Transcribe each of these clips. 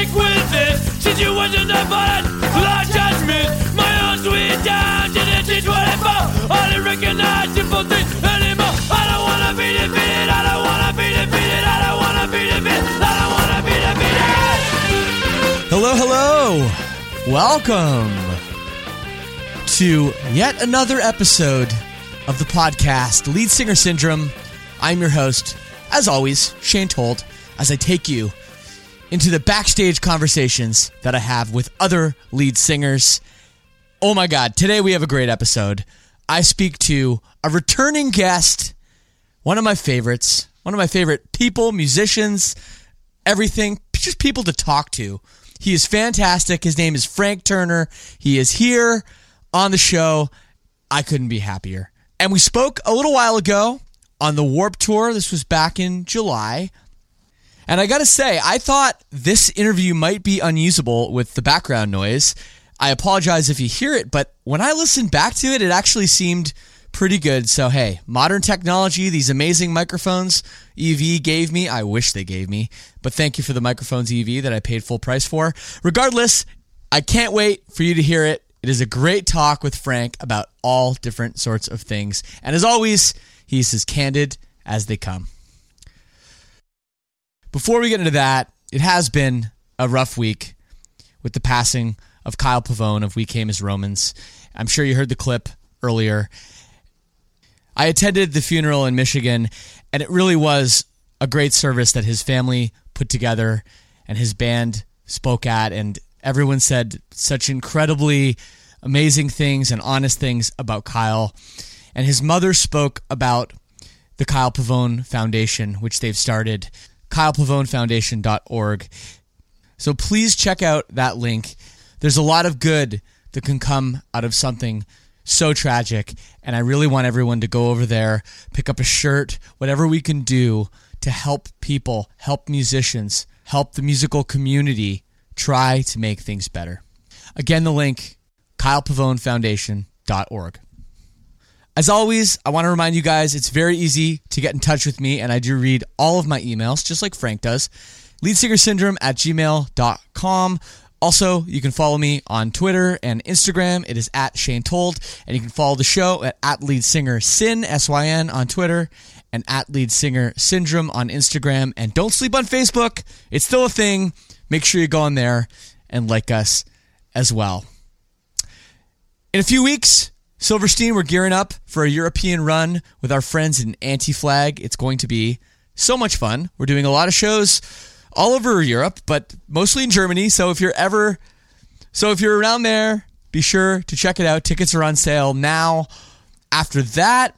Sick with this Situation that bad, Lord judgment My own sweet down to the T24 I don't recognize simple things anymore. I don't wanna be defeated, I don't wanna be defeated I don't wanna be defeated, I don't wanna be defeated. Hello, hello. Welcome to yet another episode of the podcast, Lead Singer Syndrome. I'm your host, as always, Shane Told, as I take you into the backstage conversations that I have with other lead singers. Oh my God, today we have a great episode. I speak to a returning guest, one of my favorites, one of my favorite people, musicians, everything, just people to talk to. He is fantastic. His name is Frank Turner. He is here on the show. I couldn't be happier. And we spoke a little while ago on the Warped Tour. This was back in July. And I got to say, I thought this interview might be unusable with the background noise. I apologize if you hear it, but when I listened back to it, it actually seemed pretty good. So, hey, modern technology, these amazing microphones EV gave me, I wish they gave me, but thank you for the microphones EV that I paid full price for. Regardless, I can't wait for you to hear it. It is a great talk with Frank about all different sorts of things. And as always, he's as candid as they come. Before we get into that, it has been a rough week with the passing of Kyle Pavone of We Came as Romans. I'm sure you heard the clip earlier. I attended the funeral in Michigan, and it really was a great service that his family put together and his band spoke at, and everyone said such incredibly amazing things and honest things about Kyle. And his mother spoke about the Kyle Pavone Foundation, which they've started, kylepavonefoundation.org. So please check out that link. There's a lot of good that can come out of something so tragic. And I really want everyone to go over there, pick up a shirt, whatever we can do to help people, help musicians, help the musical community try to make things better. Again, the link, kylepavonefoundation.org. As always, I want to remind you guys it's very easy to get in touch with me, and I do read all of my emails, just like Frank does. Leadsingersyndrome at gmail.com. Also, you can follow me on Twitter and Instagram. It is at Shane Told. And you can follow the show at, at Lead Singer Sin, S-Y-N, on Twitter, and at Lead Singer Syndrome on Instagram. And don't sleep on Facebook. It's still a thing. Make sure you go on there and like us as well. In a few weeks, Silverstein, we're gearing up for a European run with our friends in Anti Flag. It's going to be so much fun. We're doing a lot of shows all over Europe, but mostly in Germany. So if you're ever, so if you're around there, be sure to check it out. Tickets are on sale now. After that,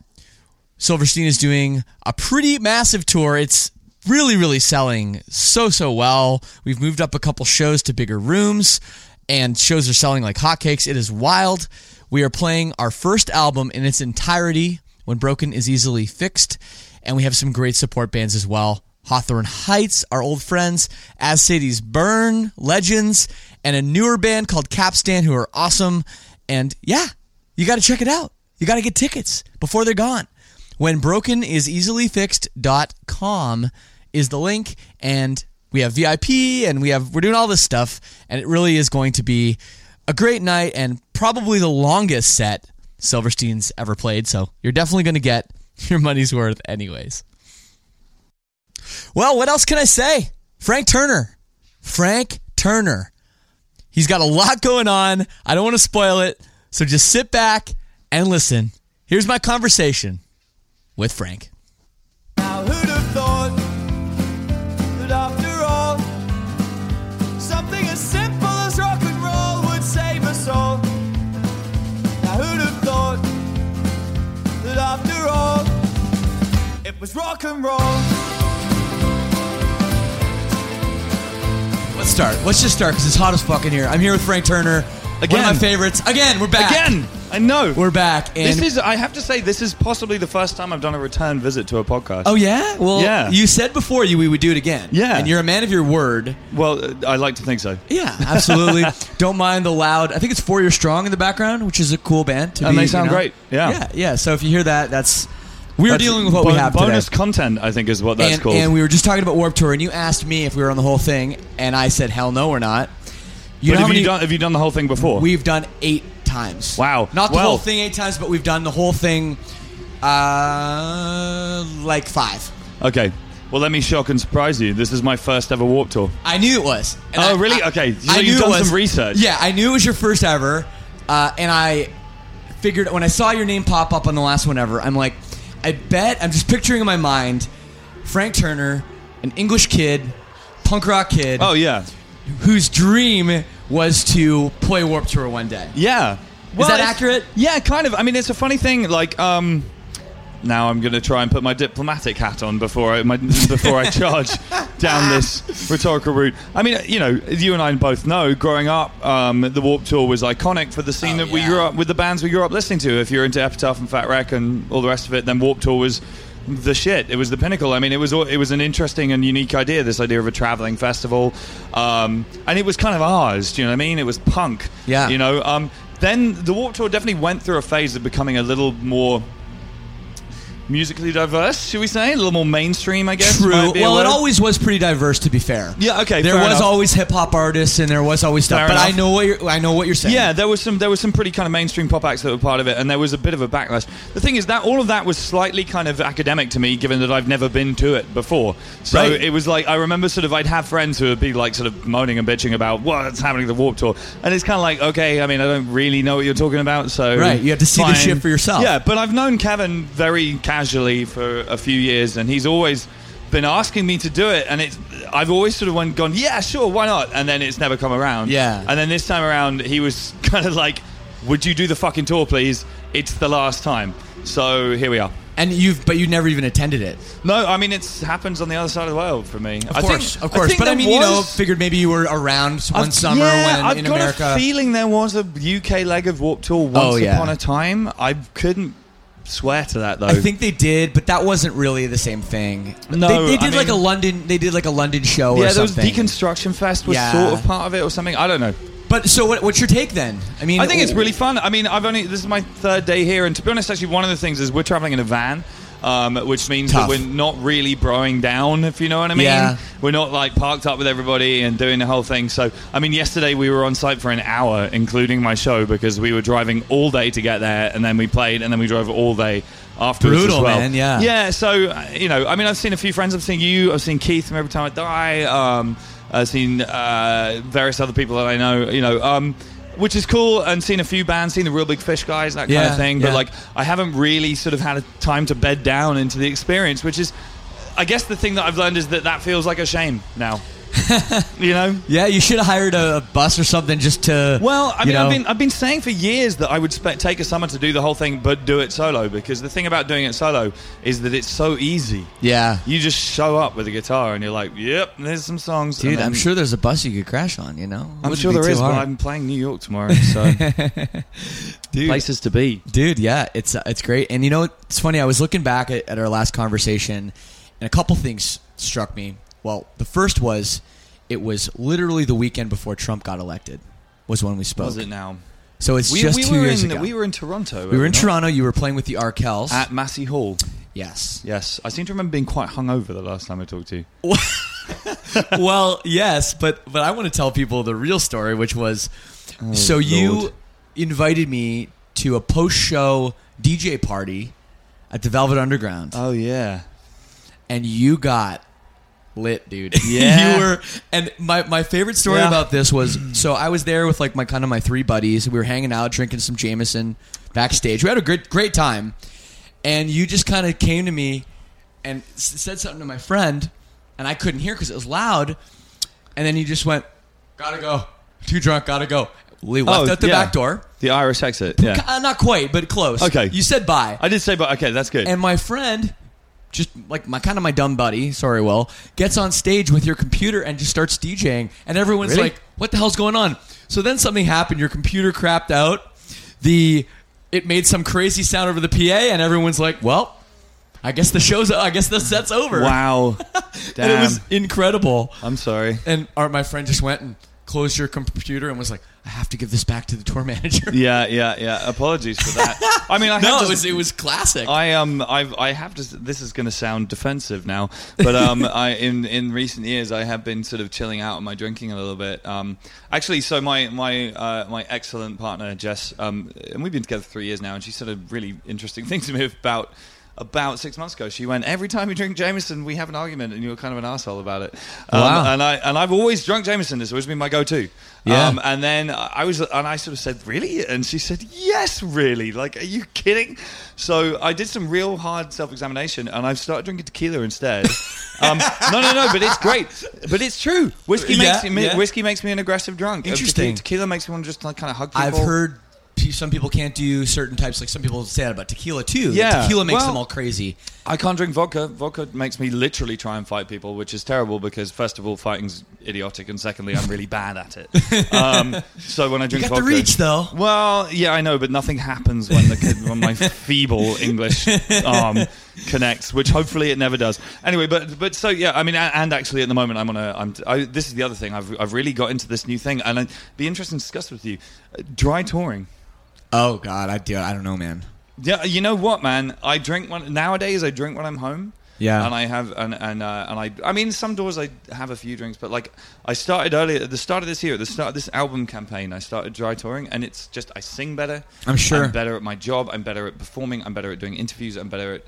Silverstein is doing a pretty massive tour. It's really, really selling so, so well. We've moved up a couple shows to bigger rooms, and shows are selling like hotcakes. It is wild. We are playing our first album in its entirety, When Broken is Easily Fixed, and we have some great support bands as well Hawthorne Heights, our old friends, As Cities Burn, Legends, and a newer band called Capstan who are awesome. And yeah, you got to check it out. You got to get tickets before they're gone. When broken is easily fixed.com is the link and we have VIP and we have we're doing all this stuff and it really is going to be a great night and probably the longest set Silverstein's ever played. So you're definitely going to get your money's worth anyways. Well, what else can I say? Frank Turner. Frank Turner. He's got a lot going on. I don't want to spoil it. So just sit back and listen. Here's my conversation with Frank. Was rock and roll? Let's start. Let's just start because it's hot as fuck in here. I'm here with Frank Turner. One of Again. my favorites. Again, we're back. Again, I know. We're back. And this is, I have to say, this is possibly the first time I've done a return visit to a podcast. Oh yeah? Well, Yeah. you said before you we would do it again. Yeah. And you're a man of your word. Well, uh, I like to think so. Yeah, absolutely. Don't mind the loud. I think it's Four Year Strong in the background, which is a cool band. To And be, they you sound know. great. Yeah. yeah, yeah. So if you hear that, that's we're That's dealing with what we bon- have Bonus today. content, I think, is what that's and, called. and we were just talking about Warped Tour, and you asked me if we were on the whole thing, and I said, "Hell no, we're not." You but know how have, many you done, have you done the whole thing before? we've done eight times? Wow. Not the Well- whole thing eight times, but we've done the whole thing, uh, like five. okay. Well, let me shock and surprise you. This is my first ever Warped Tour. I knew it was. And Oh, I- really? I- Okay. So I you've knew it done was. some research. Yeah, I knew it was your first ever, uh, and I figured when I saw your name pop up on the last one ever, I'm like, I bet I'm just picturing in my mind Frank Turner, an English kid, punk rock kid, Oh, yeah. whose dream was to play Warped Tour one day. Yeah. Is that accurate? Yeah, kind of. I mean, it's a funny thing. Like, um, now I'm going to try and put my diplomatic hat on before I my, before I charge down this rhetorical route. I mean, you know, you and I both know. Growing up, um, the Warped Tour was iconic for the scene Oh, that we grew up with, the bands we grew up listening to. If you're into Epitaph and Fat Wreck and all the rest of it, then Warped Tour was the shit. It was the pinnacle. I mean, it was it was an interesting and unique idea. This idea of a traveling festival, um, and it was kind of ours. Do you know what I mean? It was punk. Yeah. You know. Um, then the Warped Tour definitely went through a phase of becoming a little more musically diverse, should we say? A little more mainstream, I guess. True. might be a Well, it always was pretty diverse, to be fair. Yeah, okay, There was enough. always hip hop artists, and there was always stuff. Fair but I know what you're. I know what you're saying. Yeah, there was some there was some pretty kind of mainstream pop acts that were part of it, and there was a bit of a backlash. The thing is that all of that was slightly kind of academic to me, given that I've never been to it before. So Right. it was like I remember sort of I'd have friends who would be like sort of moaning and bitching about what's happening at the Warped Tour, and it's kind of like okay, I mean I don't really know what you're talking about, so Right, you have to see the shit for yourself. Yeah, but I've known Kevin very casually for a few years, and he's always been asking me to do it, and it's I've always sort of went, gone, yeah, sure, why not? And then it's never come around. Yeah. And then this time around, he was kind of like, would you do the fucking tour, please? It's the last time. So here we are. And you've, but you never even attended it. No, I mean it happens on the other side of the world for me. Of I course, think, of course. think But I mean, you know, figured maybe you were around one I've- summer yeah, when I've in got America. a feeling there was a UK leg of Warped Tour oh, once Oh, yeah. upon a time. I couldn't swear to that though. I think they did, but that wasn't really the same thing. No, they, they I did like a London. They did like a London show yeah, or there was. Deconstruction Fest was Yeah. sort of part of it or something. I don't know. but so, what, what's your take then? I mean, I think it's really fun. I mean, I've only this is my third day here, and to be honest, actually, one of the things is we're traveling in a van. Um, which means Tough. that we're not really broing down, if you know what I mean. Yeah. We're not like parked up with everybody and doing the whole thing. So, I mean, yesterday we were on site for an hour, including my show, because we were driving all day to get there, and then we played, and then we drove all day afterwards Brutal, as well. man, yeah. Yeah. So, you know, I mean, I've seen a few friends. I've seen you. I've seen Keith from Every Time I Die. Um, I've seen uh, various other people that I know. You know. Um, which is cool, and seen a few bands, seen the Reel Big Fish guys, that kind Yeah, of thing. But yeah. like, I haven't really sort of had a time to bed down into the experience, which is, I guess, the thing that I've learned is that that feels like a shame now. you know. Yeah, you should have hired a bus or something just to. Well, I mean, know- I've been I've been saying for years that I would spe- take a summer to do the whole thing, but do it solo because the thing about doing it solo is that it's so easy. Yeah, You just show up with a guitar and you're like, "Yep, there's some songs." dude, then- I'm sure there's a bus you could crash on. You know, I'm sure there is, is, but. I'm playing New York tomorrow, so Dude. places to be. Dude, yeah, it's uh, it's great. And you know, it's funny. I was looking back at, at our last conversation, and a couple things struck me. Well, the first was it was literally the weekend before Trump got elected. Was when we spoke. Was it now? So it's We, just we two were years in ago. we were in Toronto. We were in not? Toronto. You were playing with the Arkells. at Massey Hall. yes. Yes, I seem to remember being quite hungover the last time I talked to you. well, yes, but but I want to tell people the real story, which was oh, so you invited me to a post show DJ party at the Velvet Underground, Oh yeah, and you got lit, dude. Yeah. you were. And my my favorite story Yeah. about this was so I was there with like my kind of my three buddies. We were hanging out, drinking some Jameson backstage. We had a great great time, and you just kind of came to me and said something to my friend, and I couldn't hear because it was loud. And then you just went, "Gotta go, too drunk, gotta go." We left Oh, out the yeah. back door. the Irish exit. Yeah, Uh, not quite, but close. Okay. you said bye. I did say, bye. okay, that's good. And my friend, just like my kind of my dumb buddy, sorry, Will, gets on stage with your computer and just starts DJing, and everyone's Really? like, "What the hell's going on?" So then something happened. Your computer crapped out. The it made some crazy sound over the PA, and everyone's like, "Well." I guess the show's. I guess the set's over. wow, damn. And it was incredible. I'm sorry. And our, my friend just went and closed your computer and was like, "I have to give this back to the tour manager." Yeah, yeah, yeah. Apologies for that. I mean, I no, have it was it was classic. I um I've I have to this is going to sound defensive now, but um I in in recent years I have been sort of chilling out on my drinking a little bit. Um actually so my my uh, my excellent partner Jess um and we've been together 3 years now and she said a really interesting thing to me about about six months ago, she went. Every time you drink Jameson, we have an argument, and you're kind of an asshole about it. Um, Wow. And I and I've always drunk Jameson. It's always been my go-to. Yeah. Um, and then I was, and I sort of said, "Really?" And she said, "Yes, really. Like, are you kidding?" So I did some real hard self-examination, and I've started drinking tequila instead. um, no, no, no. But it's great. But it's true. Whiskey Yeah, makes me, yeah. whiskey makes me an aggressive drunk. Uh, Interesting. Tequila makes me want to just like kind of hug people. I've heard some people can't do certain types. Like some people say that about tequila too. Yeah, tequila makes well- them all crazy. I can't drink vodka. Vodka makes me literally try and fight people, which is terrible because first of all, fighting's idiotic, and secondly, I'm really bad at it. Um, so when I drink got the reach, though. Well, yeah, I know, but nothing happens when the kid, when my feeble English arm connects, which hopefully it never does. Anyway, but but so yeah, I mean, and actually at the moment I'm on a. I'm, I, this is the other thing. I've I've really got into this new thing, and I'd be interested to discuss with you. Uh, dry touring. Oh God, I do. I don't know, man. Yeah, you know what, man? I drink when nowadays. I drink when I'm home. Yeah. and I have and and uh, and I. I mean, some doors I have a few drinks, but like I started earlier at the start of this year, at the start of this album campaign, I started dry touring, and it's just I sing better. I'm sure. I'm better at my job. I'm better at performing. I'm better at doing interviews. I'm better at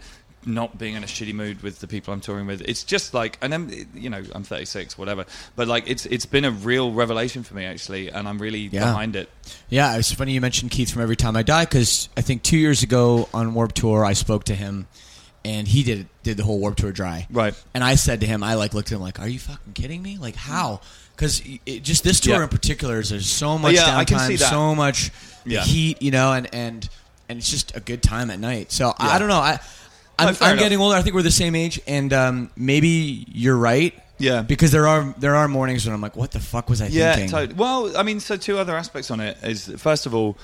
not being in a shitty mood with the people I'm touring with. It's just like, and I'm, you know, I'm 36, whatever. But like, it's it's been a real revelation for me actually, and I'm really Yeah. behind it. Yeah, it's funny you mentioned Keith from Every Time I Die because I think two years ago on Warped Tour I spoke to him, and he did did the whole Warped Tour dry. Right. And I said to him, I like looked at him like, "Are you fucking kidding me? Like how?" Because just this tour Yeah. in particular is there's so much Yeah, downtime, I can see so much Yeah. heat, you know, and and and it's just a good time at night. So I, don't know. I I'm, I'm getting older. I think we're the same age, and um, maybe you're right. Yeah. Because there are there are mornings when I'm like, "What the fuck was I Yeah, thinking?" totally. Well, I mean, so two other aspects on it is first of all,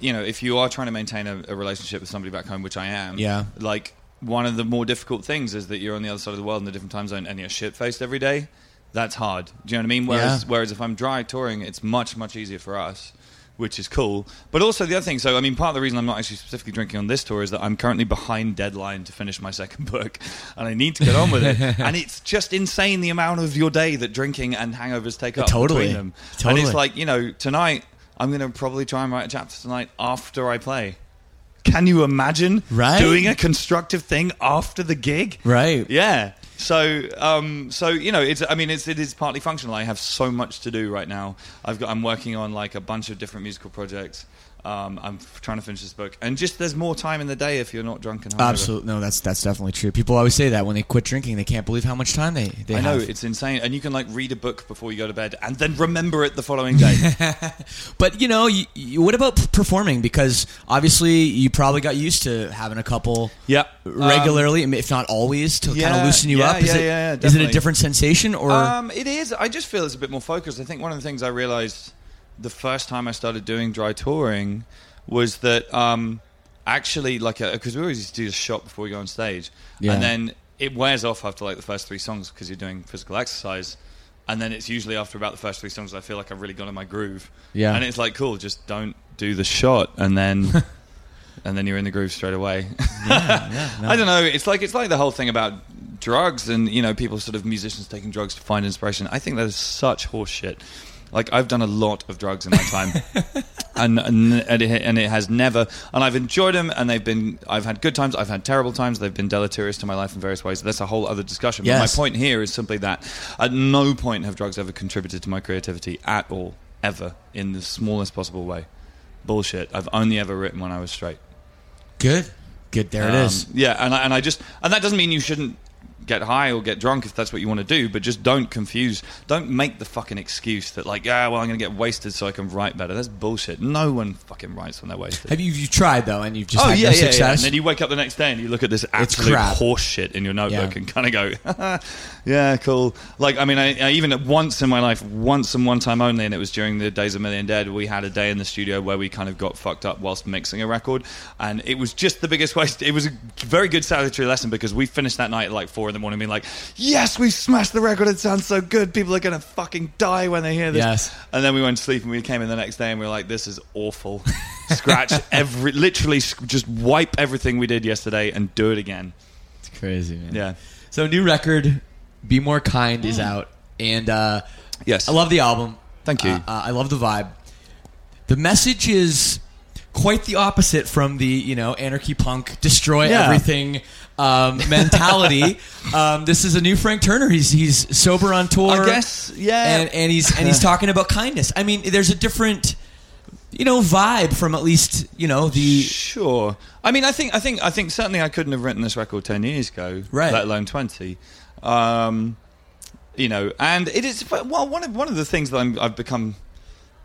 you know, if you are trying to maintain a, a relationship with somebody back home, which I am, Yeah. like one of the more difficult things is that you're on the other side of the world in a different time zone and you're shit faced every day. That's hard. Do you know what I mean? Whereas, Yeah. whereas if I'm dry touring, it's much much easier for us. Which is cool, but also the other thing. So, I mean, part of the reason I'm not actually specifically drinking on this tour is that I'm currently behind deadline to finish my second book, and I need to get on with it. and it's just insane the amount of your day that drinking and hangovers take up Totally. between them. Totally. And it's like, you know, tonight I'm going to probably try and write a chapter tonight after I play. Can you imagine Right. doing a constructive thing after the gig? Right. Yeah. So, um, so you know, it's. I mean, it's it is partly functional. I have so much to do right now. I've got. I'm working on like a bunch of different musical projects. Um, I'm trying to finish this book, and just there's more time in the day if you're not drunk and hungover. Absolutely, no. That's that's definitely true. People always say that when they quit drinking, they can't believe how much time they they I know have. it's insane, and you can like read a book before you go to bed, and then remember it the following day. But you know, you, you, what about performing? Because obviously, you probably got used to having a couple yeah, regularly, if not always, to kind of loosen you yeah, up. Is yeah, it, yeah, yeah, is it a different sensation, or Um, it is. I just feel it's a bit more focused. I think one of the things I realized the first time I started doing dry touring was that um, actually, like, because we always used to do a shot before we go on stage, Yeah. and then it wears off after like the first three songs because you're doing physical exercise. And then it's usually after about the first three songs I feel like I've really got in my groove. Yeah. And it's like, cool, just don't do the shot and then and then you're in the groove straight away. I don't know. It's like it's like the whole thing about drugs and you know people sort of musicians taking drugs to find inspiration. I think that is such horseshit. Like I've done a lot of drugs in my time, and and and it, and it has never. And I've enjoyed them, and they've been. I've had good times. I've had terrible times. They've been deleterious to my life in various ways. That's a whole other discussion. Yes. But my point here is simply that at no point have drugs ever contributed to my creativity at all, ever, in the smallest possible way. Bullshit. I've only ever written when I was straight. Good. Good. There it Um, is. Yeah, and I, and I just and that doesn't mean you shouldn't get high or get drunk if that's what you want to do, but just don't confuse. Don't make the fucking excuse that like, yeah, well, I'm going to get wasted so I can write better. That's bullshit. No one fucking writes when they're wasted. Have you you tried though, and you've just Oh had yeah, no yeah, yeah. success? And then you wake up the next day and you look at this absolute crap. horse shit in your notebook Yeah. and kind of go, yeah, cool. Like, I mean, I, I even once in my life, once and one time only, and it was during the days of Million Dead, we had a day in the studio where we kind of got fucked up whilst mixing a record, and it was just the biggest waste. It was a very good salutary lesson because we finished that night at like four in the morning, being like, yes, we smashed the record. It sounds so good. People are gonna fucking die when they hear this. Yes. And then we went to sleep and we came in the next day and we were like, this is awful. Scratch every, literally just wipe everything we did yesterday and do it again. It's crazy, man. Yeah. So new record, "Be More Kind" is out, and uh, Yes. I love the album. Thank you. Uh, uh, I love the vibe. The message is quite the opposite from the you know anarchy punk, destroy Yeah. everything um, mentality. um, this is a new Frank Turner. He's he's sober on tour. I guess, yeah. and, and he's and he's talking about kindness. I mean, there's a different you know vibe from at least you know the Sure. I mean, I think, I think, I think certainly I couldn't have written this record ten years ago, Right. Let alone twenty. Um, you know, and it is well one of one of the things that I'm, I've become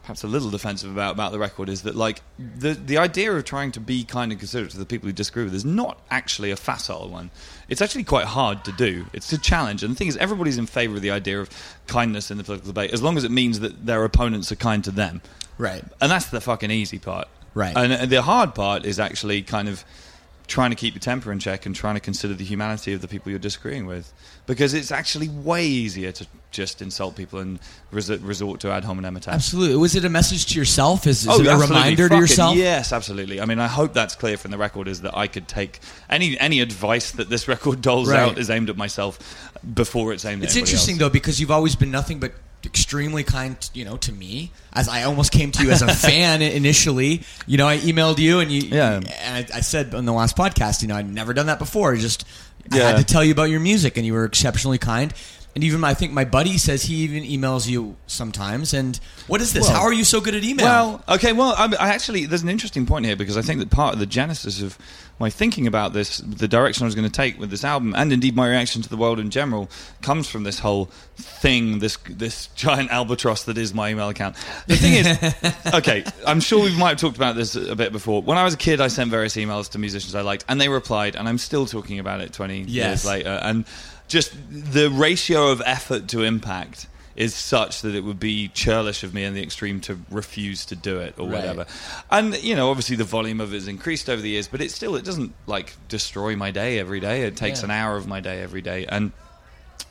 perhaps a little defensive about about the record is that like the the idea of trying to be kind and considerate to the people who disagree with is not actually a facile one. It's actually quite hard to do. It's a challenge, and the thing is, everybody's in favour of the idea of kindness in the political debate as long as it means that their opponents are kind to them. right. And that's the fucking easy part. Right. And the hard part is actually kind of trying to keep your temper in check and trying to consider the humanity of the people you're disagreeing with. Because it's actually way easier to just insult people and resort, resort to ad hominem attacks. Absolutely. Was it a message to yourself? Is, is Oh, it a reminder to Fuck it. yourself? Yes, absolutely. I mean, I hope that's clear from the record is that I could take any any advice that this record doles Right. out is aimed at myself before it's aimed at It's interesting else. though because you've always been nothing but extremely kind, you know, to me. As I almost came to you as a fan initially. You know, I emailed you and you, Yeah. and I, I said on the last podcast, you know, I'd never done that before. Just I Yeah. had to tell you about your music, and you were exceptionally kind. And even I think my buddy says he even emails you sometimes. And what is this? Well- How are you so good at email? Well, okay, well, I, I actually, there's an interesting point here because I think that part of the genesis of my thinking about this, the direction I was going to take with this album, and indeed my reaction to the world in general, comes from this whole thing, this this giant albatross that is my email account. The thing is, okay, I'm sure we might have talked about this a bit before. When I was a kid, I sent various emails to musicians I liked, and they replied, and I'm still talking about it 20 Yes. years later. And just the ratio of effort to impact is such that it would be churlish of me in the extreme to refuse to do it or Right. whatever. And you know, obviously the volume of it has increased over the years, but it still it doesn't like destroy my day every day. It takes Yeah. an hour of my day every day, and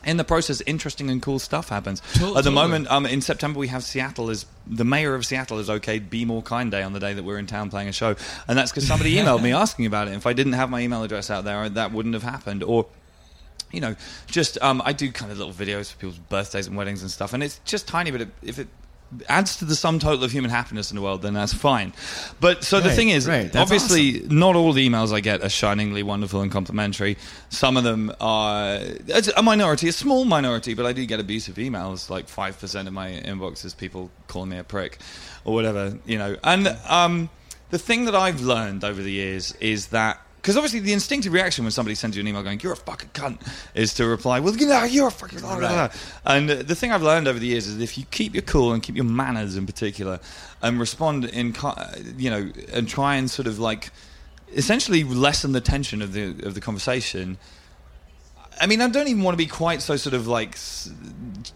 in the process, interesting and cool stuff happens. To- At the moment, um, in September, we have Seattle is the mayor of Seattle is okay. Be more kind day on the day that we're in town playing a show, and that's because somebody emailed me asking about it. If I didn't have my email address out there, that wouldn't have happened. Or you know, just um, I do kind of little videos for people's birthdays and weddings and stuff, and it's just tiny, but it, if it adds to the sum total of human happiness in the world, then that's fine. But so the thing is, right, obviously, not all the emails I get are shiningly wonderful and complimentary. Some of them are a minority, a small minority, but I do get abusive emails. Like five percent of my inbox is people calling me a prick or whatever, you know. And um, the thing that I've learned over the years is that because obviously the instinctive reaction when somebody sends you an email going "you're a fucking cunt" is to reply, "Well, you know, you're a fucking." Blah, blah, blah." And uh, the thing I've learned over the years is if you keep your cool and keep your manners in particular, and respond in, you know, and try and sort of like essentially lessen the tension of the of the conversation. I mean, I don't even want to be quite so sort of like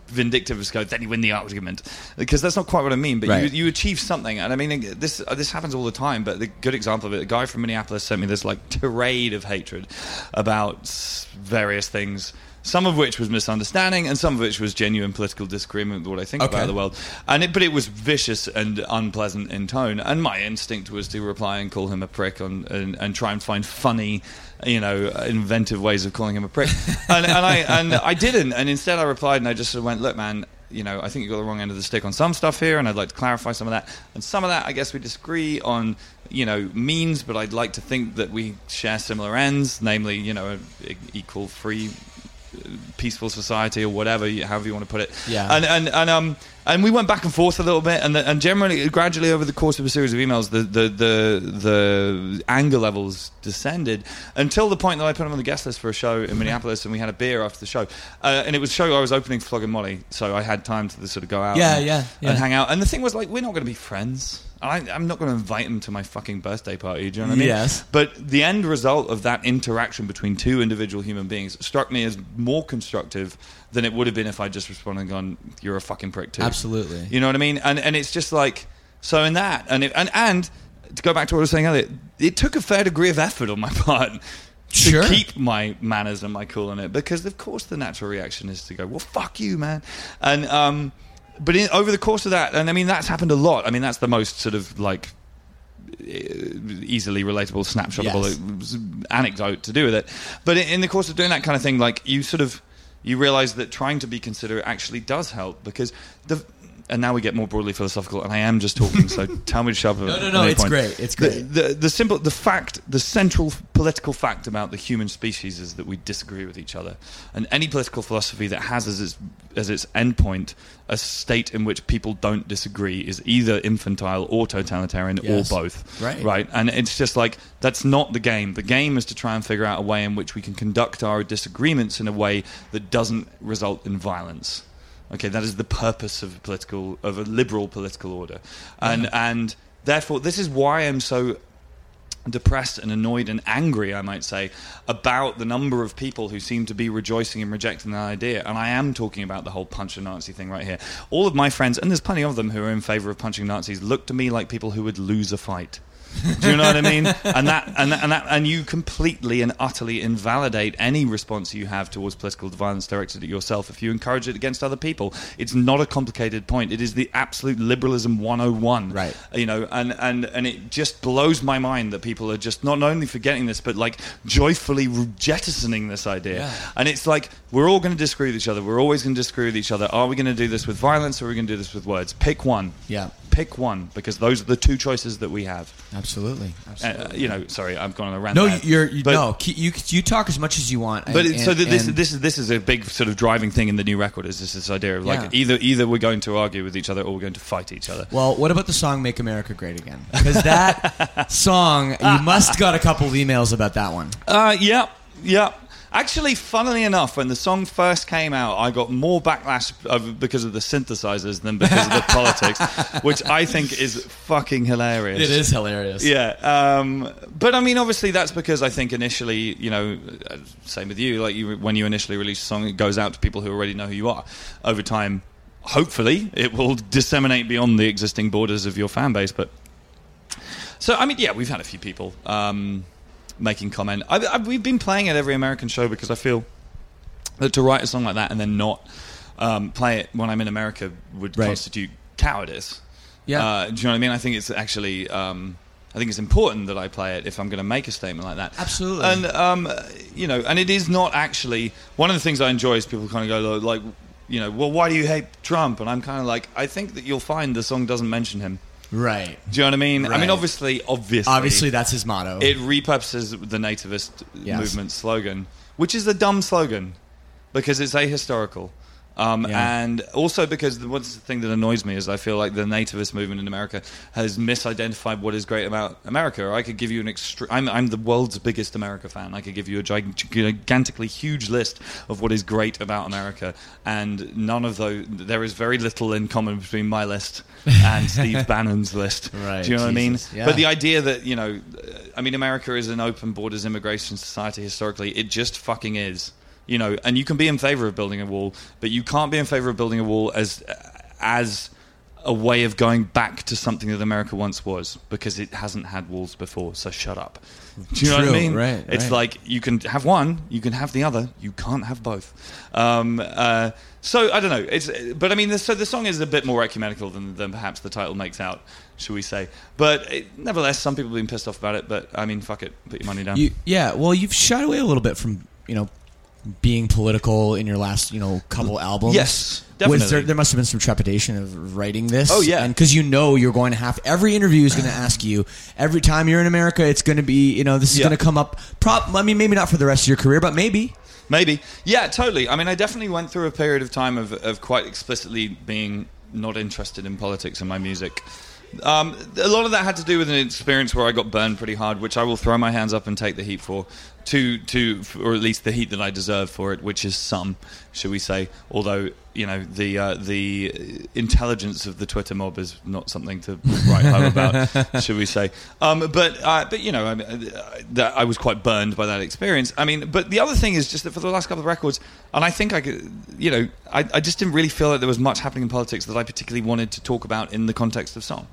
vindictive as go, then you win the argument. Because that's not quite what I mean, but Right. you, you achieve something. And I mean, this this happens all the time, but the good example of it, a guy from Minneapolis sent me this like tirade of hatred about various things. Some of which was misunderstanding, and some of which was genuine political disagreement with what I think Okay. about the world. And it, but it was vicious and unpleasant in tone. And my instinct was to reply and call him a prick on, and, and try and find funny, you know, inventive ways of calling him a prick. and, and I and I didn't. And instead, I replied and I just sort of went, "Look, man." You know, I think you got the wrong end of the stick on some stuff here, and I'd like to clarify some of that. And some of that, I guess, we disagree on, you know, means, but I'd like to think that we share similar ends, namely, you know, equal, free, peaceful society or whatever, however you want to put it. Yeah. And and and um and we went back and forth a little bit, and the, and generally, gradually over the course of a series of emails, the the the, the anger levels descended until the point that I put him on the guest list for a show in Minneapolis, and we had a beer after the show, uh, and it was a show I was opening for Flogging Molly, so I had time to sort of go out, Yeah, and, yeah, yeah. and hang out. And the thing was, like, we're not going to be friends. I, I'm not going to invite him to my fucking birthday party. Do you know what I mean? Yes. But the end result of that interaction between two individual human beings struck me as more constructive than it would have been if I just responded and gone, "You're a fucking prick too." Absolutely. You know what I mean? And and it's just like so in that and it, and and to go back to what I was saying earlier, it took a fair degree of effort on my part. To Sure. keep my manners and my cool in it, because of course the natural reaction is to go, "Well, fuck you, man," and um, but in, over the course of that, and I mean that's happened a lot. I mean that's the most sort of like eh, easily relatable snapshotable eh, anecdote to do with it. But in, in the course of doing that kind of thing, like you sort of you realize that trying to be considerate actually does help because the. And now we get more broadly philosophical, and I am just talking. So tell me to shut up. No, no, no, it's point. great, it's The- great. The, the simple, the fact, the central political fact about the human species is that we disagree with each other, and any political philosophy that has as its as its endpoint a state in which people don't disagree is either infantile or totalitarian Yes. or both. Right. Right. And it's just like that's not the game. The game is to try and figure out a way in which we can conduct our disagreements in a way that doesn't result in violence. Okay, that is the purpose of political of a liberal political order, and and therefore this is why I'm so depressed and annoyed and angry, I might say, about the number of people who seem to be rejoicing and rejecting that idea. And I am talking about the whole punch a Nazi thing right here. All of my friends, and there's plenty of them who are in favor of punching Nazis, look to me like people who would lose a fight. Do you know what I mean? And that, and that, and that, and you completely and utterly invalidate any response you have towards political violence directed at yourself if you encourage it against other people. It's not a complicated point. It is the absolute liberalism 101. Right. You know, and and and it just blows my mind that people are just not only forgetting this, but like joyfully jettisoning this idea. Yeah. And it's like we're all going to disagree with each other. We're always going to disagree with each other. Are we going to do this with violence or are we going to do this with words? Pick one. Yeah. Pick one because those are the two choices that we have. Absolutely. Uh, you know, sorry, I've gone on a rant. No, there. you're you, But- no. You you talk as much as you want. But and- it, so and- this and- this is this is a big sort of driving thing in the new record is this, this idea of like Yeah. either either we're going to argue with each other or we're going to fight each other. Well, what about the song "Make America Great Again"? Because that song, you must got a couple of emails about that one. Uh, yeah, yeah. Actually, funnily enough, when the song first came out, I got more backlash of, because of the synthesizers than because of the politics, which I think is fucking hilarious. It is hilarious. Yeah, um, but I mean, obviously, that's because I think initially, you know, uh, same with you. Like you, when you initially release a song, it goes out to people who already know who you are. Over time, hopefully, it will disseminate beyond the existing borders of your fan base. But so, I mean, yeah, we've had a few people um, making comment. I, I, we've been playing at every American show because I feel that to write a song like that and then not um, play it when I'm in America would Right. constitute cowardice. Yeah. Uh, do you know what I mean? I think it's actually. Um, I think it's important that I play it if I'm going to make a statement like that. Absolutely. And um, you know, and it is not actually one of the things I enjoy is people kind of go like, you know, well, why do you hate Trump? And I'm kind of like, I think that you'll find the song doesn't mention him. Right. Do you know what I mean? I mean, obviously, obviously, Obviously, that's his motto. it repurposes the nativist Yes. movement slogan, which is a dumb slogan because it's ahistorical. Um, Yeah. And also because the, what's the thing that annoys me is I feel like the nativist movement in America has misidentified what is great about America. I could give you an extre- I'm, I'm the world's biggest America fan. I could give you a gig- gigantically huge list of what is great about America, and none of those. There is very little in common between my list and Steve Bannon's list. Right, Do you know what I mean? Yeah. But the idea that you know, I mean, America is an open borders immigration society historically. It just fucking is. You know, and you can be in favor of building a wall, but you can't be in favor of building a wall as as a way of going back to something that America once was because it hasn't had walls before. So shut up. Do you know what I mean? right, It's right. like you can have one, you can have the other, you can't have both. Um, uh, so I don't know. It's but I mean, the, so the song is a bit more ecumenical than, than perhaps the title makes out, should we say? But it, nevertheless, some people have been pissed off about it. But I mean, fuck it, put your money down. You, yeah, well, you've shied away a little bit from you know being political in your last you know couple albums. Yes, Was there, definitely. there must have been some trepidation of writing this. Oh, yeah. and because you know you're going to have every interview is going to ask you every time you're in America, it's going to be you know this is Yeah. going to come up. Prop, I mean, maybe not for the rest of your career, but maybe. Maybe. Yeah, totally. I mean, I definitely went through a period of time of, of quite explicitly being not interested in politics and my music. Um, a lot of that had to do with an experience where I got burned pretty hard, which I will throw my hands up and take the heat for, to to or at least the heat that I deserve for it, which is some, should we say? Although you know the uh, the intelligence of the Twitter mob is not something to write home about, should we say? Um, but uh, but you know, I, mean, I was quite burned by that experience. I mean, but the other thing is just that for the last couple of records, and I think I could, you know, I, I just didn't really feel like there was much happening in politics that I particularly wanted to talk about in the context of song.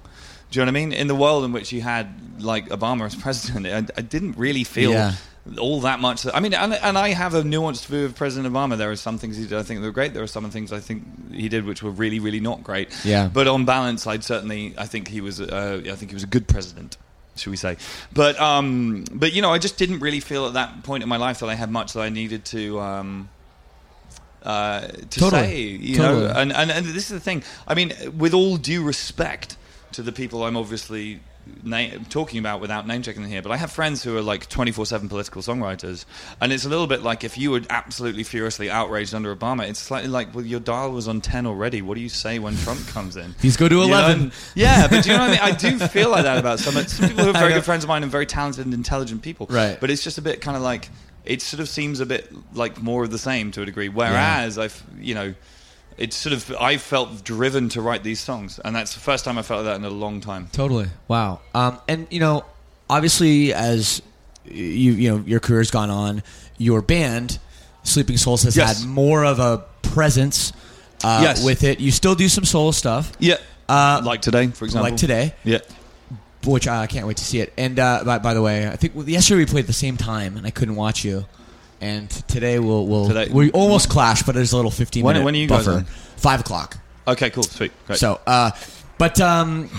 Do you know what I mean? In the world in which you had like Obama as president, I, I didn't really feel Yeah. all that much. I mean, and, and I have a nuanced view of President Obama. There are some things he did I think that were great. There are some things I think he did which were really, really not great. Yeah. But on balance, I'd certainly I think he was uh, I think he was a good president. Should we say? But um, but you know, I just didn't really feel at that point in my life that I had much that I needed to. Um, uh, to Totally. say, you Totally. know, and, and and this is the thing. I mean, with all due respect to the people I'm obviously na- talking about without name checking them here, but I have friends who are like 24 seven political songwriters, and it's a little bit like if you were absolutely furiously outraged under Obama, it's slightly like, well, your dial was on 10 already. What do you say when Trump comes in? He's go to You know, 11. yeah, but do you know what I mean? I do feel like that about some, some people who are very good friends of mine and very talented and intelligent people. Right. But it's just a bit kind of like it sort of seems a bit like more of the same to a degree. Whereas I've you know. It's sort of I felt driven to write these songs, and that's the first time I felt that in a long time. Totally. Wow. Um, and you know, obviously, as you you know, your career's gone on, your band, Sleeping Souls, has Yes. had more of a presence uh, Yes. with it. You still do some solo stuff, Yeah, Uh, like today, for example. like today, Yeah, which I can't wait to see it. And uh, by, by the way, I think yesterday we played at the same time, and I couldn't watch you. And today we'll we'll Today- we almost clash, but there's a little fifteen When- minute when are you guys buffer. on? Five o'clock. Okay, cool, sweet, great. So, uh, but um,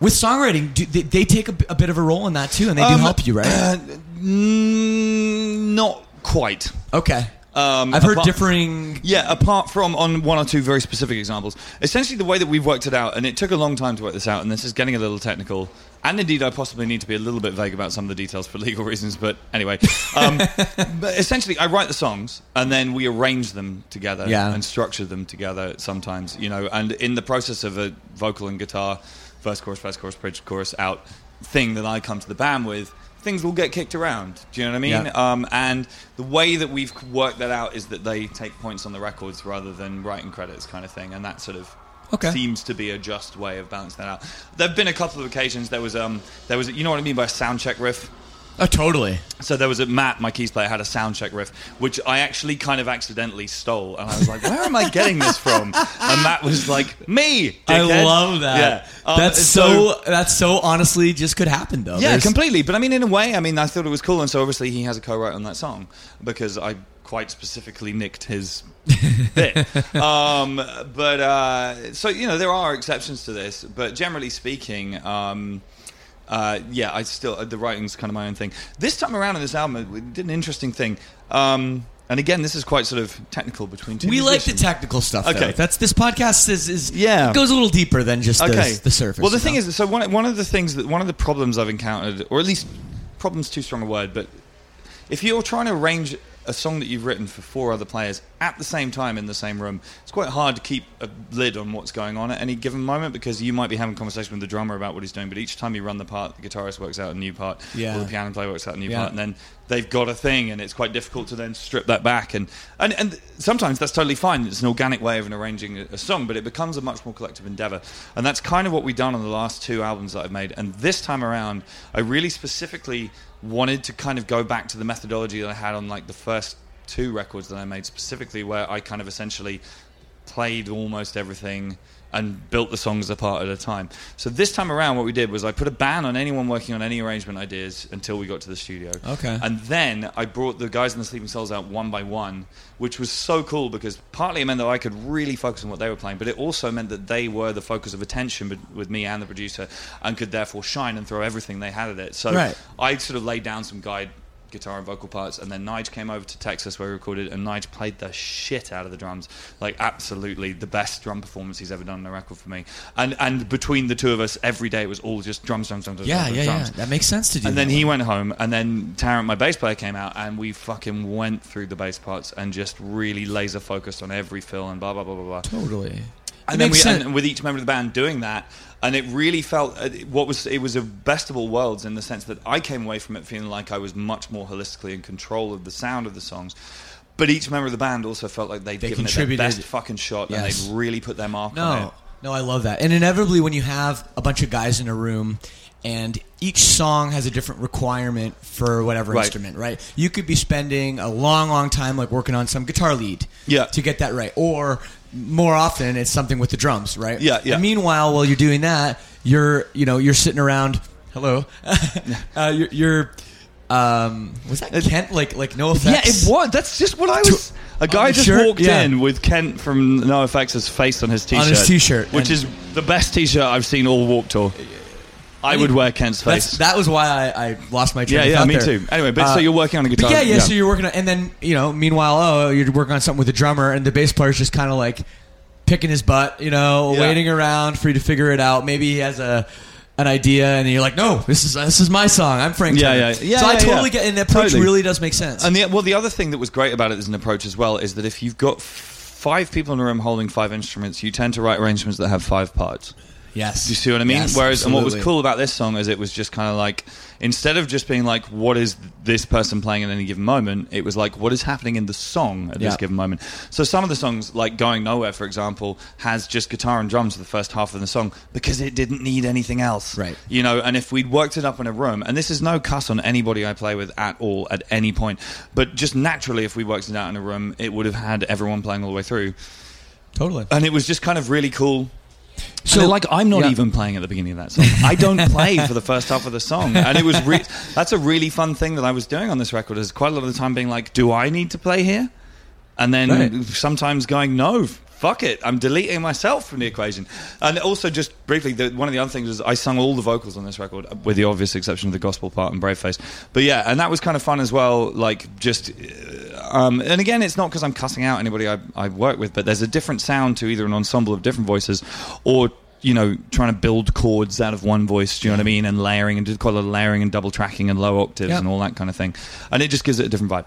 with songwriting, do, they, they take a bit of a role in that too, and they do Um, help you, right? uh, mm, not quite. okay. Um, I've heard apart- differing. Yeah, apart from on one or two very specific examples. Essentially, the way that we've worked it out, and it took a long time to work this out, and this is getting a little technical. And indeed, I possibly need to be a little bit vague about some of the details for legal reasons. But anyway, um, but essentially, I write the songs, and then we arrange them together Yeah. and structure them together. Sometimes, you know, and in the process of a vocal and guitar, verse, chorus, verse, chorus, bridge, chorus, out thing that I come to the band with. Things will get kicked around. Do you know what I mean? Yeah. Um, and the way that we've worked that out is that they take points on the records rather than writing credits, kind of thing, and that sort of Okay. seems to be a just way of balancing that out. There have been a couple of occasions. There was um, there was you know what I mean by a sound check riff. Oh, totally. So there was a Matt, my keys player, had a sound check riff, which I actually kind of accidentally stole, and I was like, "Where am I getting this from?" And Matt was like, "Me." I love that. Yeah, Um, that's and so, That's so honestly just could happen though. yeah, There's- completely. But I mean, in a way, I mean, I thought it was cool, and so obviously he has a co-write on that song because I quite specifically nicked his bit. Um, but uh, so you know, there are exceptions to this, but generally speaking. Um, uh, yeah, I still the writing's kind of my own thing. This time around in this album, we did an interesting thing, um, and again, this is quite sort of technical between two. We like the technical stuff. Okay. though. that's this podcast is, is Yeah. goes a little deeper than just okay. the, the surface. Well, the thing know? is, so one, one of the things that one of the problems I've encountered, or at least problems too strong a word, but if you're trying to arrange a song that you've written for four other players at the same time in the same room, it's quite hard to keep a lid on what's going on at any given moment because you might be having a conversation with the drummer about what he's doing, but each time you run the part, the guitarist works out a new part, Yeah. or the piano player works out a new Yeah. part, and then they've got a thing, and it's quite difficult to then strip that back. And, and, and sometimes that's totally fine. It's an organic way of arranging a, a song, but it becomes a much more collective endeavor. And that's kind of what we've done on the last two albums that I've made. And this time around, I really specifically wanted to kind of go back to the methodology that I had on like the first two records that I made specifically where I kind of essentially played almost everything and built the songs apart at a time. So this time around, what we did was I put a ban on anyone working on any arrangement ideas until we got to the studio. Okay. And then I brought the guys in the Sleeping Souls out one by one, which was so cool because partly it meant that I could really focus on what they were playing, but it also meant that they were the focus of attention with- with me and the producer and could therefore shine and throw everything they had at it. So Right. I sort of laid down some guide guitar and vocal parts, and then Nige came over to Texas where we recorded, and Nige played the shit out of the drums, like absolutely the best drum performance he's ever done on a record for me. And and between the two of us, every day it was all just drums, drums, drums, Yeah, drums, yeah, drums. yeah. That makes sense to do. And then that he went home, and then Tarrant, my bass player, came out, and we fucking went through the bass parts and just really laser focused on every fill and blah blah blah blah blah. totally. It And then we, and with each member of the band doing that, and it really felt uh, what was it was a best of all worlds in the sense that I came away from it feeling like I was much more holistically in control of the sound of the songs. But each member of the band also felt like they'd They given it contributed. their best fucking shot, and they'd really put their mark on No, it. no, I love that. And inevitably, when you have a bunch of guys in a room and each song has a different requirement for whatever Right. instrument, right? You could be spending a long, long time like working on some guitar lead, Yeah. to get that right, or more often it's something with the drums, right? Yeah, yeah. And meanwhile, while you're doing that, you're you know you're sitting around. Hello, uh, you're. you're um, was that Kent? Like, like NOFX. Yeah, it was. That's just what I was. A guy just shirt? walked Yeah. in with Kent from NOFX' face on his t-shirt. on his t-shirt. which And- is the best t-shirt I've seen all Warped Tour. I would wear Kent's face. That's, that was why I, I lost my train yeah, yeah, me there. too. Anyway, but Uh, so you're working on a guitar. yeah, yeah, So you're working on, and then you know, meanwhile, oh, you're working on something with the drummer, and the bass player's just kind of like picking his butt, you know, Yeah. waiting around for you to figure it out. Maybe he has a an idea, and you're like, no, this is this is my song. I'm Frank. Yeah, Turner. yeah, yeah, So I totally yeah. get, and the approach Totally. really does make sense. And the, well, the other thing that was great about it as an approach as well is that if you've got five people in a room holding five instruments, you tend to write arrangements that have five parts. Yes, Do you see what I mean? Yes, Whereas, and what was cool about this song is it was just kind of like instead of just being like, "What is this person playing at any given moment?" It was like, "What is happening in the song at this given moment?" So some of the songs, like "Going Nowhere," for example, has just guitar and drums for the first half of the song because it didn't need anything else, Right. You know, and if we'd worked it up in a room, and this is no cuss on anybody I play with at all at any point, but just naturally, if we worked it out in a room, it would have had everyone playing all the way through, totally. and it was just kind of really cool. So- like, I'm not Yeah. even playing at the beginning of that song. I don't play for the first half of the song, and it was re- that's a really fun thing that I was doing on this record. Is quite a lot of the time being like, "Do I need to play here?" And then Right. sometimes going, "No, fuck it, I'm deleting myself from the equation." And also, just briefly, the, one of the other things is I sung all the vocals on this record, with the obvious exception of the gospel part and Brave Face. But yeah, and that was kind of fun as well. Like, just uh, um, and again, it's not because I'm cussing out anybody I, I work with, but there's a different sound to either an ensemble of different voices or you know trying to build chords out of one voice. Do you know what I mean? And layering and did quite a lot of layering and double tracking and low octaves Yeah. and all that kind of thing. And it just gives it a different vibe.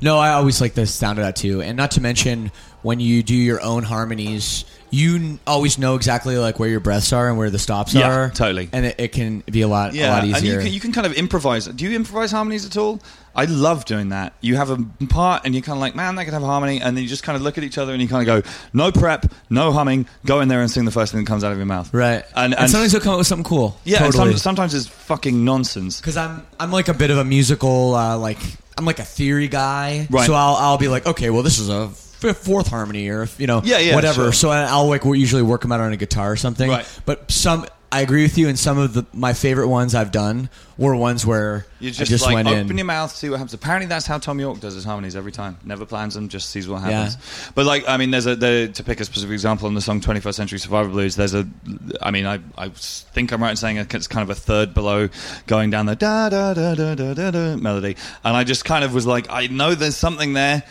No, I always like the sound of that too, and not to mention when you do your own harmonies, you always know exactly like where your breaths are and where the stops Yeah, are. totally. and it, it can be a lot, a Yeah, lot and easier. you can, you can kind of improvise. Do you improvise harmonies at all? I love doing that. You have a part, and you're kind of like, man, that could have a harmony, and then you just kind of look at each other, and you kind of go, no prep, no humming, go in there and sing the first thing that comes out of your mouth. right, And, and, and, sometimes you'll come up with something cool. yeah, and totally. some, sometimes it's fucking nonsense. Because I'm I'm like a bit of a musical uh, like I'm like a theory guy. Right. So I'll I'll be like, okay, well this is a fourth harmony or if, you know Yeah, yeah, whatever. sure. So I'll like usually work them out on a guitar or something. Right. But some I agree with you. And some of the my favorite ones I've done were ones where You I just, just like went open in. your mouth, see what happens. Apparently, that's how Thom Yorke does his harmonies every time. Never plans them, just sees what Yeah. happens. But like, I mean, there's a the, to pick a specific example on the song "21st Century Survivor Blues." There's a, I mean, I I think I'm right in saying it's kind of a third below, going down the da da da da da da da melody, and I just kind of was like, I know there's something there.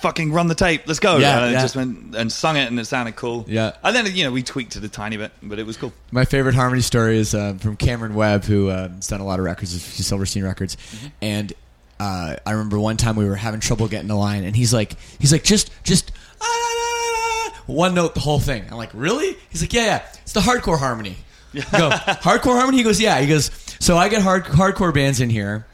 Fucking run the tape, let's go! Yeah, and yeah. just went and sung it, and it sounded cool. Yeah. and then you know we tweaked it a tiny bit, but it was cool. My favorite harmony story is uh, from Cameron Webb, who uh, has done a lot of records, he's Silverstein Records, Mm-hmm. and uh, I remember one time we were having trouble getting a line, and he's like, he's like, just, just ah, ah, ah, ah," one note the whole thing. I'm like, really? He's like, yeah, yeah, it's the hardcore harmony. I go hardcore harmony. He goes, yeah. He goes, so I get hard hardcore bands in here.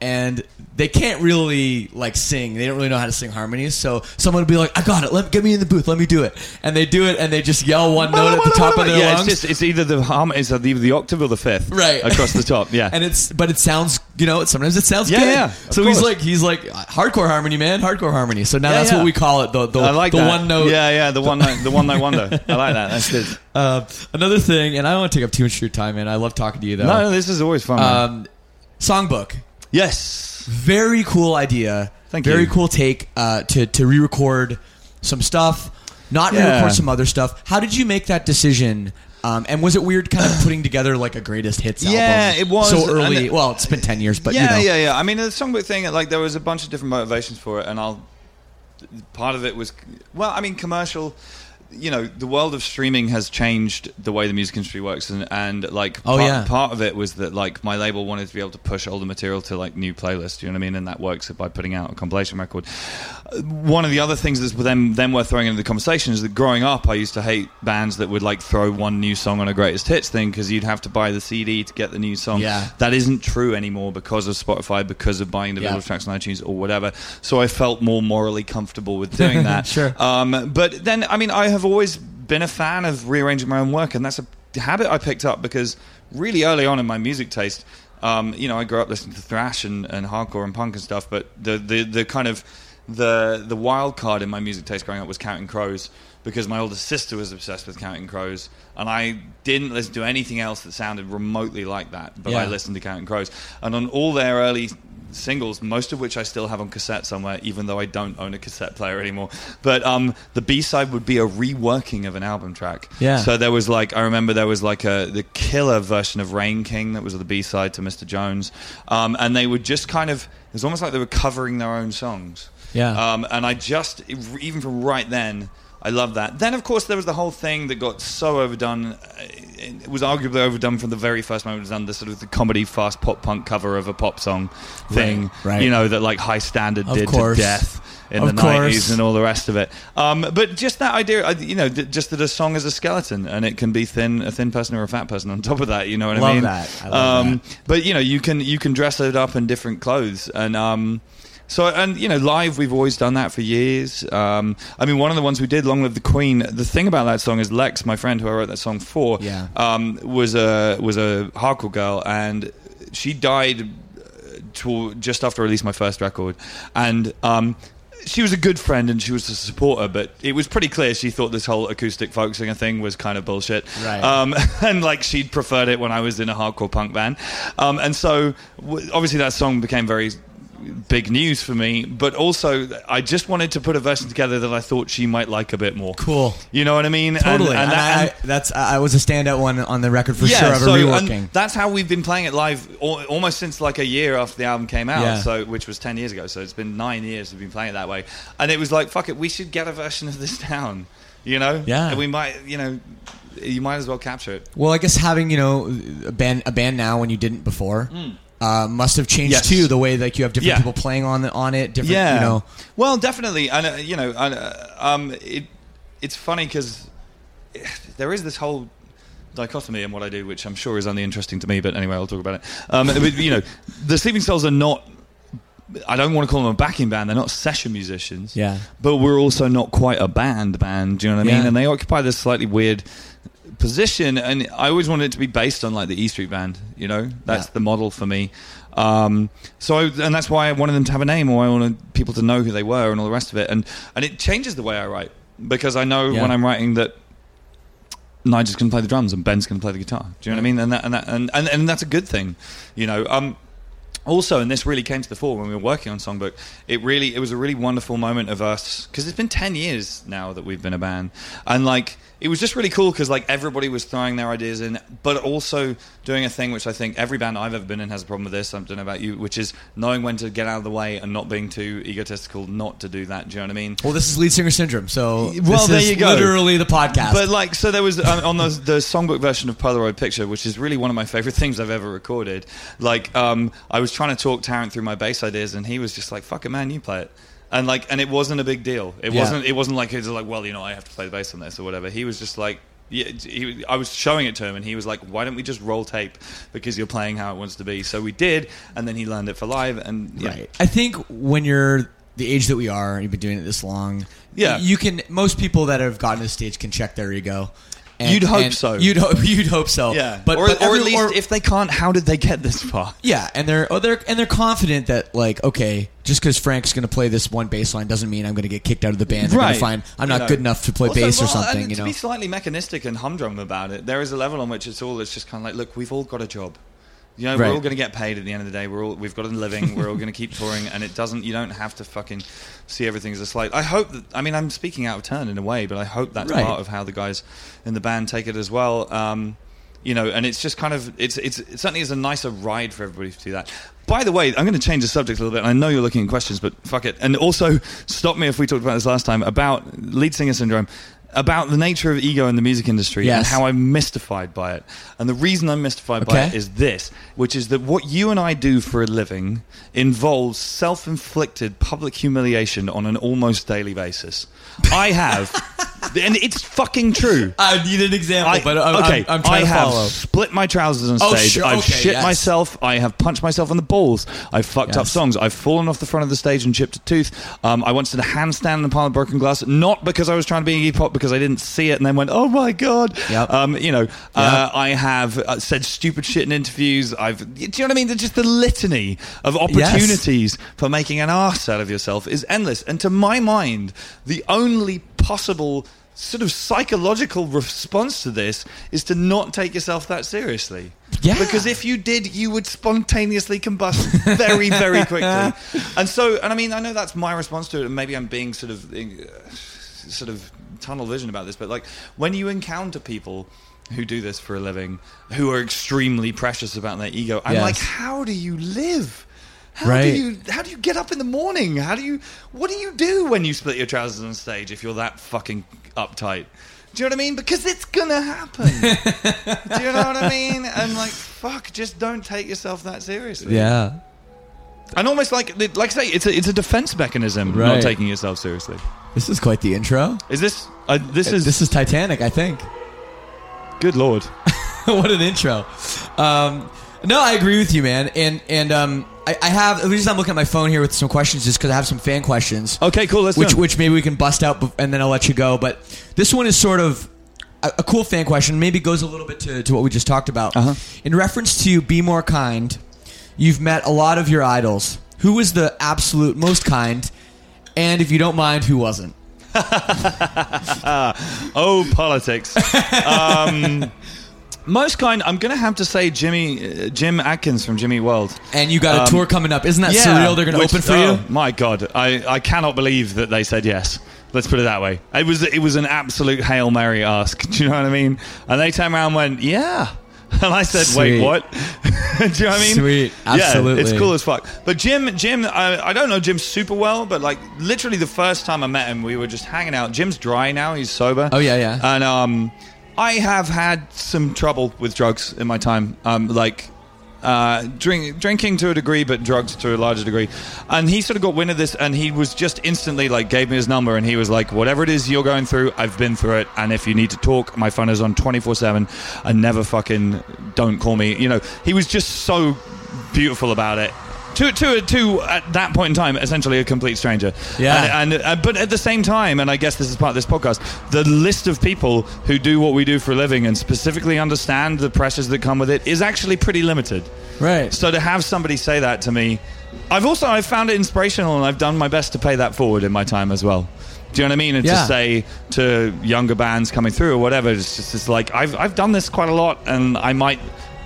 And they can't really like sing. They don't really know how to sing harmonies. So someone would be like, "I got it. Let get me in the booth. Let me do it." And they do it, and they just yell one note at the top of their yeah, lungs. it's just it's either the harm it's either the octave or the fifth, Right. across the top. Yeah, and it's but it sounds you know sometimes it sounds Yeah, good. yeah, so he's like he's like hardcore harmony, man, hardcore harmony. So now Yeah, that's yeah. what we call it. The the, I like the that. one note. Yeah, yeah, the one note, the one note wonder. I like that. That's good. Uh, another thing, and I don't want to take up too much of your time, man. I love talking to you though. No, no, this is always fun. um, songbook. Yes, very cool idea. Thank you. very you. cool take uh, to to re-record some stuff, not Yeah. re-record some other stuff. How did you make that decision? Um, and was it weird, kind of putting together like a greatest hits album? Yeah, it was, so early. well, it's been ten years, but yeah, you know. yeah, yeah. I mean, the songbook thing, like, there was a bunch of different motivations for it, and I'll. Part of it was, well, I mean, commercial. You know, the world of streaming has changed the way the music industry works, and, and like, Oh, part, yeah. part of it was that like my label wanted to be able to push older material to like new playlists. You know what I mean? And that works by putting out a compilation record. Uh, One of the other things that's then then worth throwing into the conversation is that growing up, I used to hate bands that would like throw one new song on a greatest hits thing because you'd have to buy the CD to get the new song. Yeah. That isn't true anymore because of Spotify, because of buying individual Yeah. tracks on iTunes or whatever. So I felt more morally comfortable with doing that. Sure. Um, but then, I mean, I have always been a fan of rearranging my own work, and that's a habit I picked up because really early on in my music taste, um, you know, I grew up listening to thrash and, and hardcore and punk and stuff, but the, the, the kind of the the wild card in my music taste growing up was Counting Crows because my older sister was obsessed with Counting Crows, and I didn't listen to anything else that sounded remotely like that. But I listened to Counting Crows, and on all their early singles, most of which I still have on cassette somewhere, even though I don't own a cassette player anymore. But um, the B side would be a reworking of an album track. Yeah. So there was like I remember there was like a the killer version of Rain King that was the B side to Mr. Jones, um, and they would just kind of it was almost like they were covering their own songs. Yeah. Um, and I just even from right then. I love that. Then, of course, there was the whole thing that got so overdone. uh, It was arguably overdone from the very first moment it was done. The sort of the comedy fast pop punk cover of a pop song thing. Right, right. You know that like Hi-Standard Of did course. to death in Of the course. nineties and all the rest of it. Um, but just that idea, you know, just that a song is a skeleton and it can be thin, a thin person or a fat person on top of that. You know what I mean? that. I love um, that. But you know, you can you can dress it up in different clothes and. Um, so and you know, live we've always done that for years. Um, I mean, one of the ones we did, "Long Live the Queen." The thing about that song is Lex, my friend who I wrote that song for, Yeah. um, was a was a hardcore girl, and she died uh, to, just after I released my first record, and. Um, she was a good friend and she was a supporter, but it was pretty clear she thought this whole acoustic folk singer thing was kind of bullshit. Right. Um, and like she'd preferred it when I was in a hardcore punk band. Um, and so w- obviously that song became very big news for me, but also I just wanted to put a version together that I thought she might like a bit more. Cool. You know what I mean? Totally. and And that- and- I, that's I was a standout one on the record for yeah, sure. Of a so reworking. that's how we've been playing it live al- almost since like a year after the album came out, Yeah. so which was ten years ago. So it's been nine years we've been playing it that way, and it was like, fuck it, we should get a version of this down. You know? Yeah. And we might, you know, you might as well capture it. Well, I guess having you know a band a band now when you didn't before hmm. Uh, must have changed Yes. too. The way like you have different Yeah. people playing on the, on it. Different, you know. Well, definitely, and uh, you know, and, uh, um, it it's funny because there is this whole dichotomy in what I do, which I'm sure is only interesting to me. But anyway, I'll talk about it. Um, but, you know, the Sleeping Souls are not. I don't want to call them a backing band. They're not session musicians. Yeah. But we're also not quite a band band. Do you know what I mean? Yeah. And they occupy this slightly weird position. And I always wanted it to be based on like the E Street Band. You know, that's Yeah. the model for me. Um, so, I, and that's why I wanted them to have a name, or I wanted people to know who they were, and all the rest of it. And and it changes the way I write because I know Yeah. when I'm writing that Nigel's going to play the drums and Ben's going to play the guitar. Do you know what I mean? And that, and, that, and, and and that's a good thing, you know. Um, also, and this really came to the fore when we were working on Songbook. It really, it was a really wonderful moment of us because it's been ten years now that we've been a band, and like it was just really cool because like everybody was throwing their ideas in, but also doing a thing which I think every band I've ever been in has a problem with this. I don't know about you, which is knowing when to get out of the way and not being too egotistical not to do that. Do you know what I mean? Well, this is lead singer syndrome, so Well, this there is you go. Literally the podcast. But like, so there was um, on the, the songbook version of Polaroid Picture, which is really one of my favorite things I've ever recorded. Like, um, I was trying to talk Tarrant through my bass ideas, and he was just like, "Fuck it, man, you play it." And like, and it wasn't a big deal. It Yeah. wasn't. It wasn't like it was like, well, you know, I have to play the bass on this or whatever. He was just like, Yeah, he, I was showing it to him, and he was like, "Why don't we just roll tape? Because you're playing how it wants to be." So we did, and then he learned it for live, and yeah. Right. I think when you're the age that we are, and you've been doing it this long, Yeah. you can. Most people that have gotten to the stage can check their ego. And- You'd hope so. You'd hope. You'd hope so. Yeah, But or, but or every- at least or- if they can't, how did they get this far? Yeah, and they're oh, they're and they're confident that like okay, just because Frank's going to play this one bass line doesn't mean I'm going to get kicked out of the band. They're find I'm You not know. good enough to play Also, bass or something. and You to know, be slightly mechanistic and humdrum about it, there is a level on which it's all. It's just kind of like, look, we've all got a job. You know, Right. we're all going to get paid at the end of the day. We're all we've got a living. we're all going to keep touring, and it doesn't. You don't have to fucking see everything as a slight. I hope that. I mean, I'm speaking out of turn in a way, but I hope that's Right. part of how the guys in the band take it as well. Um, you know, and it's just kind of it's it's it certainly is a nicer ride for everybody to do that. By the way, I'm going to change the subject a little bit. I know you're looking at questions, but fuck it. And also, stop me if we talked about this last time about lead singer syndrome, about the nature of ego in the music industry and how I'm mystified by it. And the reason I'm mystified by it is this, which is that what you and I do for a living involves self-inflicted public humiliation on an almost daily basis. I have, and it's fucking true. I need an example, I, but I'm, okay, I'm, I'm I to have follow. split my trousers on Oh, stage. sure, I've okay, shit yes. myself. I have punched myself on the balls. I've fucked up songs. I've fallen off the front of the stage and chipped a tooth. Um, I once did a handstand in a pile of broken glass, not because I was trying to be Iggy Pop, because I didn't see it and then went, "Oh my god!" Yep. Um, you know, uh, I have uh, said stupid shit in interviews. I've, do you know what I mean? There's just the litany of opportunities for making an ass out of yourself is endless. And to my mind, the only possible sort of psychological response to this is to not take yourself that seriously. Yeah. Because if you did, you would spontaneously combust very, very quickly. And so, and I mean, I know that's my response to it, and maybe I'm being sort of, uh, sort of tunnel vision about this, but like when you encounter people who do this for a living, who are extremely precious about their ego, I'm Yes. like, how do you live? How Right. do you how do you get up in the morning? How do you what do you do when you split your trousers on stage if you're that fucking uptight? Do you know what I mean? Because it's gonna happen. do you know what I mean? And like, fuck, just don't take yourself that seriously. yeah. And almost like like I say, it's a it's a defense mechanism not taking yourself seriously. This is quite the intro. Is this uh, this is this is Titanic, I think. good lord. what an intro. Um, no, I agree with you, man. And and um, I, I have the reason I'm looking at my phone here with some questions is because I have some fan questions. Okay, cool. Let's which do it. which maybe we can bust out, bef- and then I'll let you go. But this one is sort of a, a cool fan question. Maybe goes a little bit to, to what we just talked about. Uh-huh. In reference to "Be More Kind," you've met a lot of your idols. Who was the absolute most kind? And if you don't mind, who wasn't? Oh, politics. um, most kind. I'm gonna have to say Jimmy uh, Jim Adkins from Jimmy World. And you got a Um, tour coming up. Isn't that surreal? They're going to open for oh, you. My God, I, I cannot believe that they said yes. Let's put it that way. It was it was an absolute hail mary ask. Do you know what I mean? And they turned around and went, "Yeah." And I said, Sweet. "Wait, what?" Do you know what I mean? Sweet. Absolutely. Yeah, it's cool as fuck. But Jim, Jim, I, I don't know Jim super well, but like literally the first time I met him, we were just hanging out. Jim's dry now; he's sober. Oh, yeah, yeah. And um, I have had some trouble with drugs in my time. Um, like uh, drink, drinking to a degree, but drugs to a larger degree. And he sort of got wind of this, and he was just instantly like gave me his number, and he was like, "Whatever it is you're going through, I've been through it, and if you need to talk, my phone is on 24 seven, and never fucking don't call me." You know, he was just so beautiful about it. To, to, to at that point in time, essentially a complete stranger. Yeah. And, and uh, but at the same time, and I guess this is part of this podcast, the list of people who do what we do for a living and specifically understand the pressures that come with it is actually pretty limited. Right. So to have somebody say that to me, I've also I've found it inspirational, and I've done my best to pay that forward in my time as well. Do you know what I mean? And Yeah. to say to younger bands coming through or whatever, it's just it's like I've I've done this quite a lot, and I might.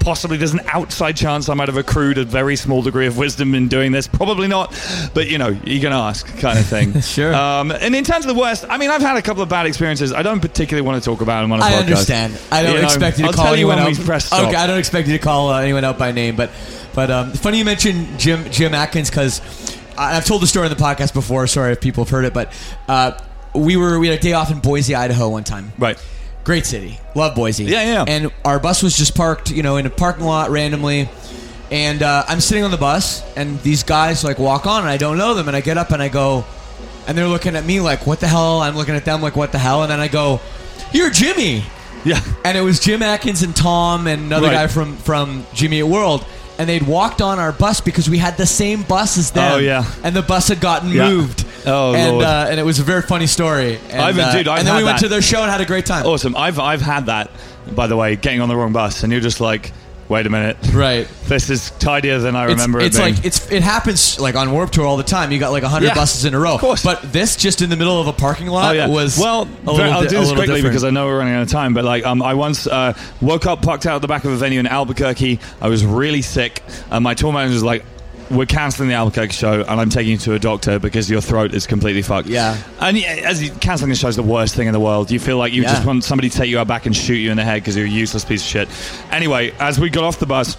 Possibly, there's an outside chance I might have accrued a very small degree of wisdom in doing this. Probably not, but you know, you can ask, kind of thing. Sure. Um, and in terms of the worst, I mean, I've had a couple of bad experiences. I don't particularly want to talk about them on a I podcast. I understand. I don't You know, expect you to I'll call anyone out. we press stop. Okay, I don't expect you to call uh, anyone out by name, but but um, funny you mentioned Jim Jim Adkins because I've told the story on the podcast before. Sorry if people have heard it, but uh, we were we had a day off in Boise, Idaho, one time. Right. Great city, love Boise. Yeah, yeah. And our bus was just parked, you know, in a parking lot randomly. And uh, I'm sitting on the bus, and these guys like walk on, and I don't know them, and I get up and I go, and they're looking at me like, "What the hell?" I'm looking at them like, "What the hell?" And then I go, "You're Jimmy." Yeah. and it was Jim Adkins and Tom and another Right. guy from from Jimmy Eat World. And they'd walked on our bus because we had the same bus as them. Oh, yeah. and the bus had gotten Yeah. moved. Oh, and Lord. uh, and it was a very funny story. And, I've- uh, dude, I've and then had we went that. to their show and had a great time. Awesome. I've I've had that, by the way, getting on the wrong bus, and you're just like, wait a minute, Right. this is tidier than I It's, remember it's it being. like it's it happens like on Warped Tour all the time. You got like hundred Yeah, buses in a row. of course. But this just in the middle of a parking lot Oh yeah. was well. a very- little I'll di- do this quickly different. because I know we're running out of time. But like, um, I once uh, woke up, parked out at the back of a venue in Albuquerque. I was really sick, and my tour manager was like. We're cancelling the Albuquerque show, and I'm taking you to a doctor because your throat is completely fucked. Yeah. and as you, cancelling the show is the worst thing in the world. You feel like you Yeah. just want somebody to take you out back and shoot you in the head because you're a useless piece of shit. Anyway, as we got off the bus,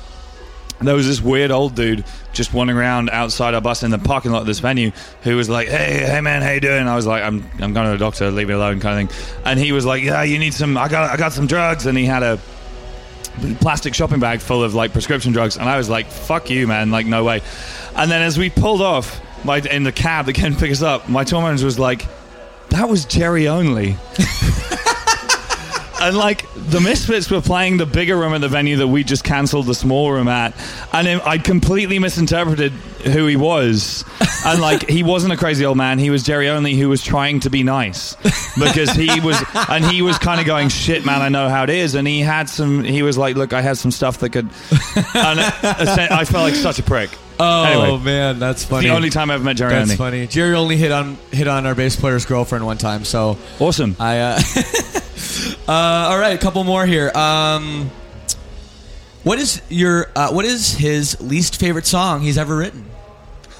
there was this weird old dude just wandering around outside our bus in the parking lot of this venue who was like, "Hey, hey man, how you doing?" I was like, "I'm I'm going to the doctor, leave me alone," kind of thing. And he was like, "Yeah, you need some. I got I got some drugs." And he had a plastic shopping bag full of like prescription drugs, and I was like, "Fuck you, man! Like, no way." And then as we pulled off my in the cab that came to pick us up, my tour manager was like, "That was Jerry Only." and like the Misfits were playing the bigger room at the venue that we just cancelled the small room at, and it- I completely misinterpreted who he was, and like he wasn't a crazy old man. He was Jerry Only who was trying to be nice because he was, and he was kind of going, "Shit, man, I know how it is," and he had some. He was like, "Look, I had some stuff that could," and uh, I felt like such a prick. Oh Anyway. man, that's funny. The only time I ever met Jerry that's Only. funny. Jerry Only hit on hit on our bass player's girlfriend one time. So Awesome. I. Uh, uh, all right, a couple more here. Um, what is your uh, what is his least favorite song he's ever written?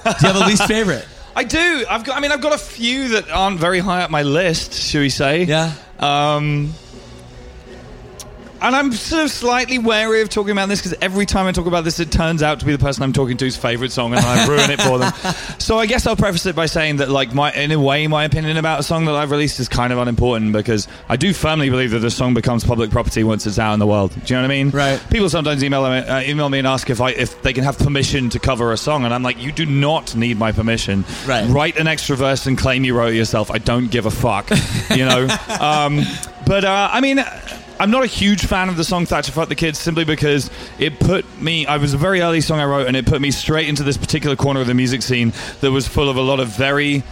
Do you have a least favorite? I do. I've got. I mean, I've got a few that aren't very high up my list. Should we say? Yeah. Um, and I'm sort of slightly wary of talking about this because every time I talk about this, it turns out to be the person I'm talking to's favorite song, and I ruin it for them. So I guess I'll preface it by saying that, like, my in a way, my opinion about a song that I've released is kind of unimportant because I do firmly believe that a song becomes public property once it's out in the world. Do you know what I mean? Right. People sometimes email me, uh, email me and ask if I if they can have permission to cover a song, and I'm like, you do not need my permission. Right. Write an extra verse and claim you wrote it yourself. I don't give a fuck. You know. um, but uh, I mean. I'm not a huge fan of the song Thatcher Fuck the Kids simply because it put me. I was a very early song I wrote, and it put me straight into this particular corner of the music scene that was full of a lot of very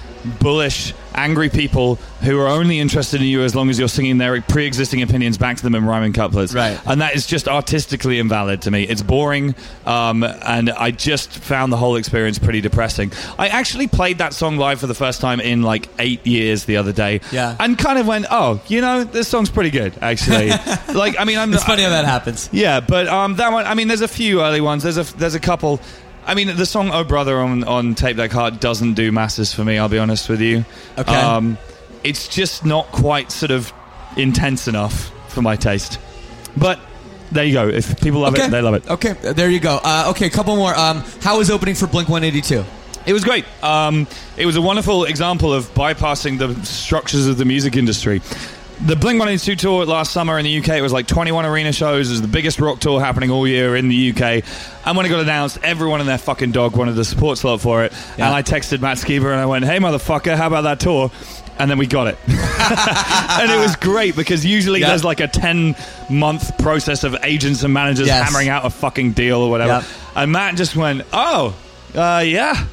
bullish, angry people who are only interested in you as long as you're singing their pre existing opinions back to them in rhyming couplets. Right. And that is just artistically invalid to me. It's boring, um, and I just found the whole experience pretty depressing. I actually played that song live for the first time in like eight years the other day. Yeah. And kind of went, oh, you know, this song's pretty good, actually. like, I mean, I'm It's funny how that happens. yeah, but um, that one. I mean, there's a few early ones. There's a there's a couple. I mean, the song "Oh Brother" on on Tape Deck Heart doesn't do masses for me. I'll be honest with you. Okay. Um, it's just not quite sort of intense enough for my taste. But there you go. If people love okay. it, they love it. Okay, there you go. Uh, okay, a couple more. Um, how was opening for Blink 182? It was great. Um, it was a wonderful example of bypassing the structures of the music industry. The Blink 182 tour last summer in the UK, it was like 21 arena shows. It was the biggest rock tour happening all year in the UK. And when it got announced, everyone and their fucking dog wanted a support slot for it. Yeah. And I texted Matt Skiba and I went, hey, motherfucker, how about that tour? And then we got it. and it was great because usually there's like a 10 month process of agents and managers Yes. hammering out a fucking deal or whatever. Yep. And Matt just went, oh, uh, yeah,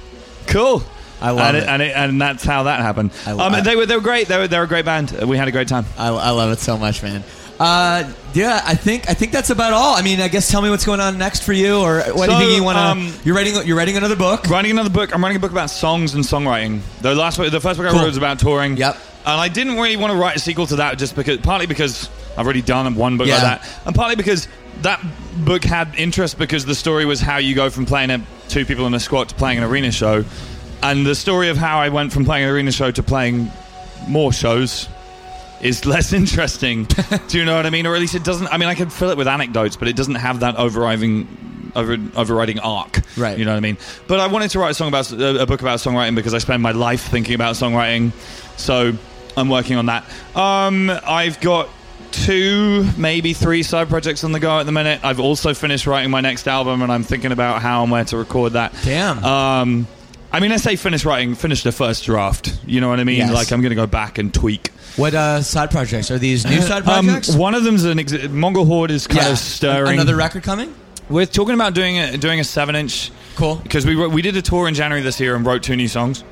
cool. I love and it. and, and that's how that happened. I- um, I- they were they were great. They were they were a great band. We had a great time. I, I love it so much, man. Uh, yeah, I think I think that's about all. I mean, I guess tell me what's going on next for you, or what do you think you want to? um, you're writing you're writing another book. Writing another book. I'm writing a book about songs and songwriting. The last the first book I Cool. wrote was about touring. Yep. And I didn't really want to write a sequel to that, just because partly because I've already done one book Yeah. like that, and partly because that book had interest because the story was how you go from playing a, two people in a squat to playing an arena show, and the story of how I went from playing an arena show to playing more shows is less interesting. Do you know what I mean? Or at least it doesn't. I mean, I can fill it with anecdotes, but it doesn't have that overriding, over, overriding arc. Right. You know what I mean? But I wanted to write a song about a book about songwriting because I spend my life thinking about songwriting. So I'm working on that. Um, I've got two, maybe three side projects on the go at the minute. I've also finished writing my next album, and I'm thinking about how and where to record that. Damn. Um, I mean, I say finish writing, finish the first draft. You know what I mean? Yes. Like I'm going to go back and tweak What uh, side projects are these? New side Um, projects? one of them's an ex- Mongol Horde is kind Yeah. of stirring. Another record coming. We're talking about doing a, doing a seven inch Cool. because we we did a tour in January this year and wrote two new songs.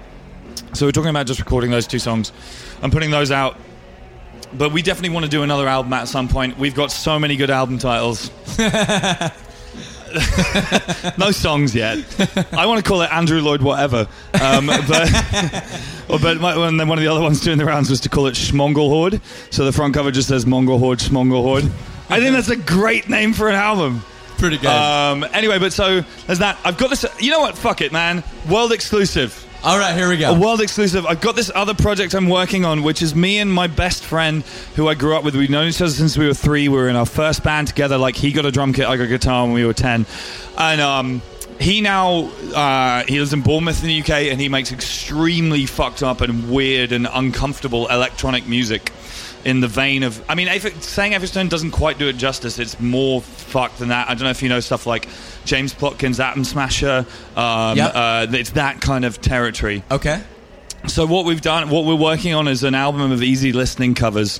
So we're talking about just recording those two songs and putting those out. But we definitely want to do another album at some point. We've got so many good album titles. no songs yet. I want to call it Andrew Lloyd whatever. Um, but but my, and then one of the other ones doing the rounds was to call it Schmongel Horde. So the front cover just says Mongol Horde, Schmongel Horde. I think that's a great name for an album. Pretty good. Um, anyway, but so there's that. I've got this. You know what? Fuck it, man. World exclusive. All right, here we go. A world exclusive. I've got this other project I'm working on, which is me and my best friend who I grew up with. We've known each other since we were three. We were in our first band together. Like he got a drum kit, I got a guitar when we were ten, and um, he now uh, he lives in Bournemouth in the UK, and he makes extremely fucked up and weird and uncomfortable electronic music. In the vein of, I mean, Aphex- saying Everstone doesn't quite do it justice. It's more fucked than that. I don't know if you know stuff like James Plotkin's Atom Smasher. Um, Yep. uh, it's that kind of territory. okay. So what we've done, what we're working on, is an album of easy listening covers,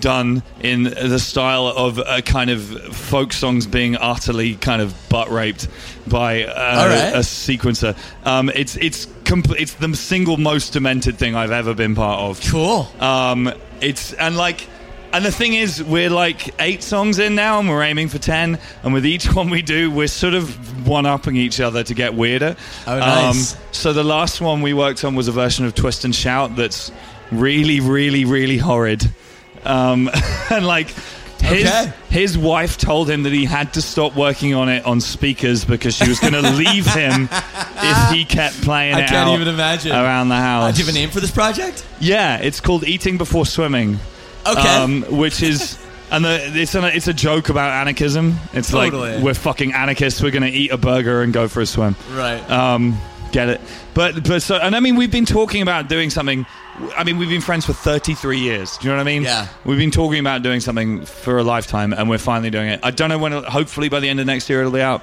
done in the style of a kind of folk songs being utterly kind of butt raped by uh, right. a sequencer. Um, it's it's compl- it's the single most demented thing I've ever been part of. Cool. Um, it's and like, and the thing is, we're like eight songs in now, and we're aiming for ten. And with each one we do, we're sort of one upping each other to get weirder. Oh, nice. Um, so the last one we worked on was a version of Twist and Shout that's really, really, really horrid. Um, and like. His, Okay. his wife told him that he had to stop working on it on speakers because she was going to leave him if he kept playing I it can't out even imagine. around the Uh, house. do you have a name for this project? Yeah, it's called Eating Before Swimming. Okay. Um, which is. And the, it's, an, it's a joke about anarchism. It's Totally. like we're fucking anarchists. We're going to eat a burger and go for a swim. right. Um, get it? But but so and I mean we've been talking about doing something. I mean we've been friends for 33 years. Do you know what I mean? Yeah. We've been talking about doing something for a lifetime, and we're finally doing it. I don't know when. Hopefully by the end of next year it'll be out.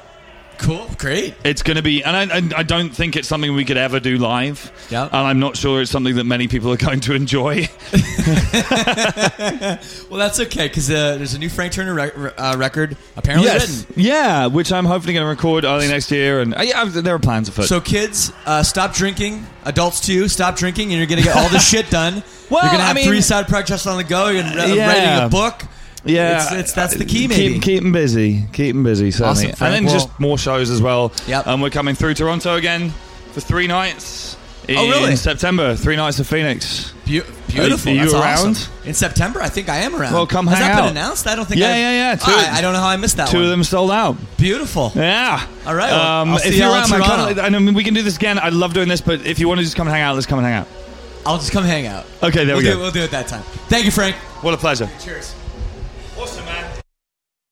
Cool. Great. It's going to be, and I, I, I don't think it's something we could ever do live. Yeah. And I'm not sure it's something that many people are going to enjoy. Well, that's okay because uh, there's a new Frank Turner rec- uh, record apparently written. Yeah, which I'm hopefully going to record early next year, and uh, yeah, there are plans afoot. So, kids, uh, stop drinking. Adults too, stop drinking, and you're gonna get all this shit done. Well, you're gonna I have mean- three side projects on the go. You're gonna, uh, Yeah. writing a book. Yeah, it's, it's that's the key, maybe. Keep, keep them busy. Keep them busy, certainly. Awesome, and then Well- just more shows as well. Yep. And we're coming through Toronto again for three nights. In Oh, really? September, three nights of Phoenix. Beau- beautiful. Are you That's around? awesome. in September? I think I am around. Well, come Has hang that out. been announced? I don't think. Yeah, I, yeah, yeah. Two- I, I don't know how I missed that Two one. of them sold out. Beautiful. Yeah. All right, well, Um, if you're around, man, Toronto. I mean, we can do this again. I love doing this, but if you want to just come and hang out, let's come and hang out. I'll just come hang out. Okay, there we'll we do, go. We'll do it that time. Thank you, Frank. What a pleasure. Cheers. Awesome, man.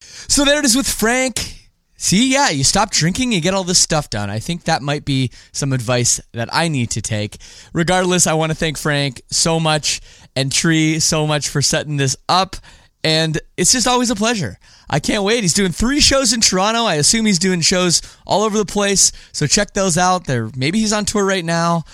So there it is with Frank. See, yeah, you stop drinking, you get all this stuff done. I think that might be some advice that I need to take. Regardless, I want to thank Frank so much and Tree so much for setting this up. And it's just always a pleasure. I can't wait. He's doing three shows in Toronto. I assume he's doing shows all over the place. So check those out. There, maybe he's on tour right now.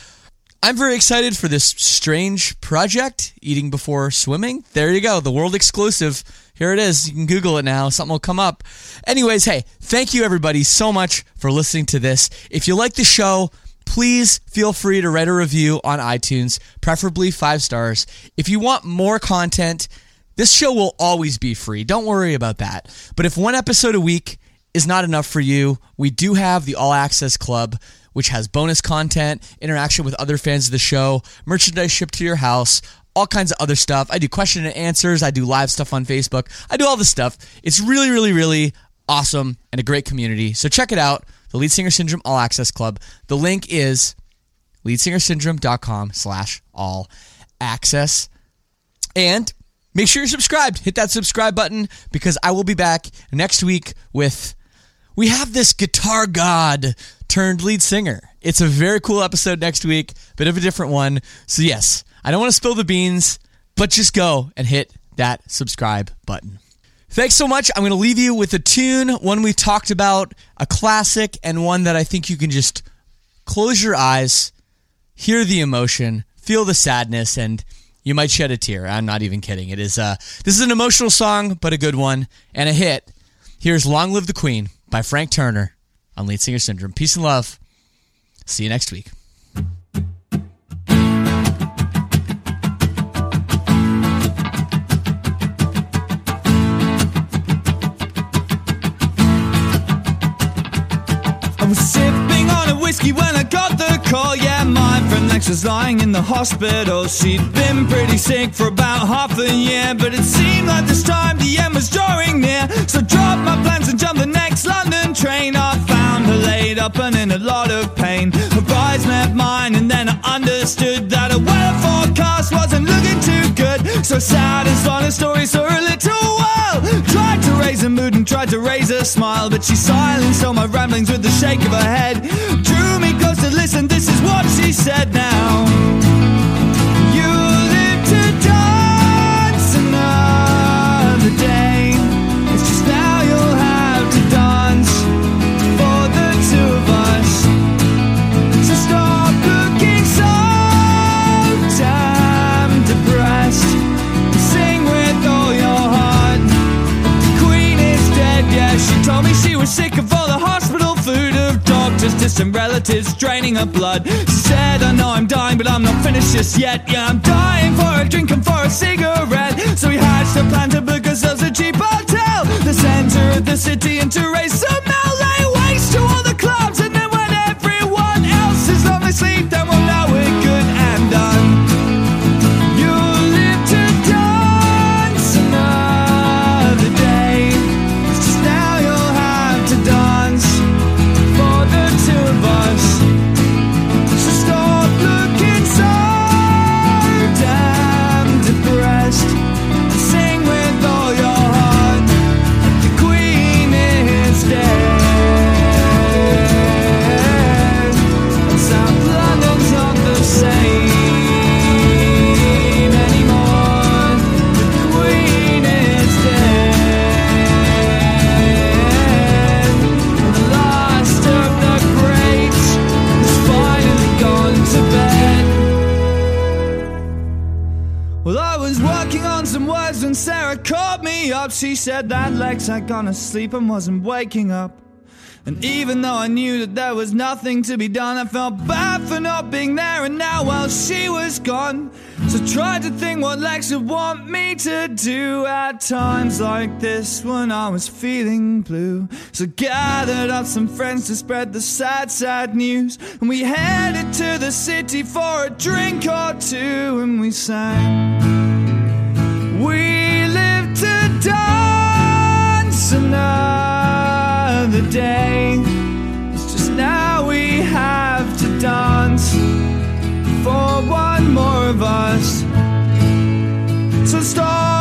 I'm very excited for this strange project, Eating Before Swimming. There you go, the world exclusive. Here it is. You can Google it now. Something will come up. Anyways, hey, thank you everybody so much for listening to this. If you like the show, please feel free to write a review on iTunes, preferably five stars. If you want more content, this show will always be free. Don't worry about that. But if one episode a week is not enough for you, we do have the All Access Club, which has bonus content, interaction with other fans of the show, merchandise shipped to your house, all kinds of other stuff. I do question and answers, I do live stuff on Facebook, I do all this stuff. It's really, really, really awesome and a great community. So check it out, the Lead Singer Syndrome All Access Club. The link is leadsingersyndrome.com slash all access. And make sure you're subscribed. Hit that subscribe button because I will be back next week with. We have this guitar god turned lead singer. It's a very cool episode next week, bit of a different one. So, yes, I don't want to spill the beans, but just go and hit that subscribe button. Thanks so much. I'm going to leave you with a tune, one we talked about, a classic, and one that I think you can just close your eyes, hear the emotion, feel the sadness, and You might shed a tear. I'm not even kidding. It is uh this is an emotional song, but a good one and a hit. Here's Long Live the Queen by Frank Turner on Lead Singer Syndrome. Peace and love. See you next week. Lex was lying in the hospital. She'd been pretty sick for about half a year, but it seemed like this time the end was drawing near. So dropped my plans and jumped the next London train. I found her laid up and in a lot of pain. Her eyes met mine, and then I understood that a weather forecast wasn't looking too good. So sad and spun a story for a little raise a mood and tried to raise a smile, but she silenced all my ramblings with a shake of her head. Drew me close to listen, this is what she said now. Sick of all the hospital food of doctors, distant relatives draining her blood. Said, I know I'm dying, but I'm not finished just yet. Yeah, I'm dying for a drink and for a cigarette. So we hatched a plan to book ourselves a cheap hotel, the center of the city, and to raise some Lex had gone to sleep and wasn't waking up. And even though I knew that there was nothing to be done, I felt bad for not being there. And now, while she was gone, so tried to think what Lex would want me to do at times like this when I was feeling blue. So gathered up some friends to spread the sad, sad news. And we headed to the city for a drink or two, and we sang. It's just now we have to dance for one more of us. So stop.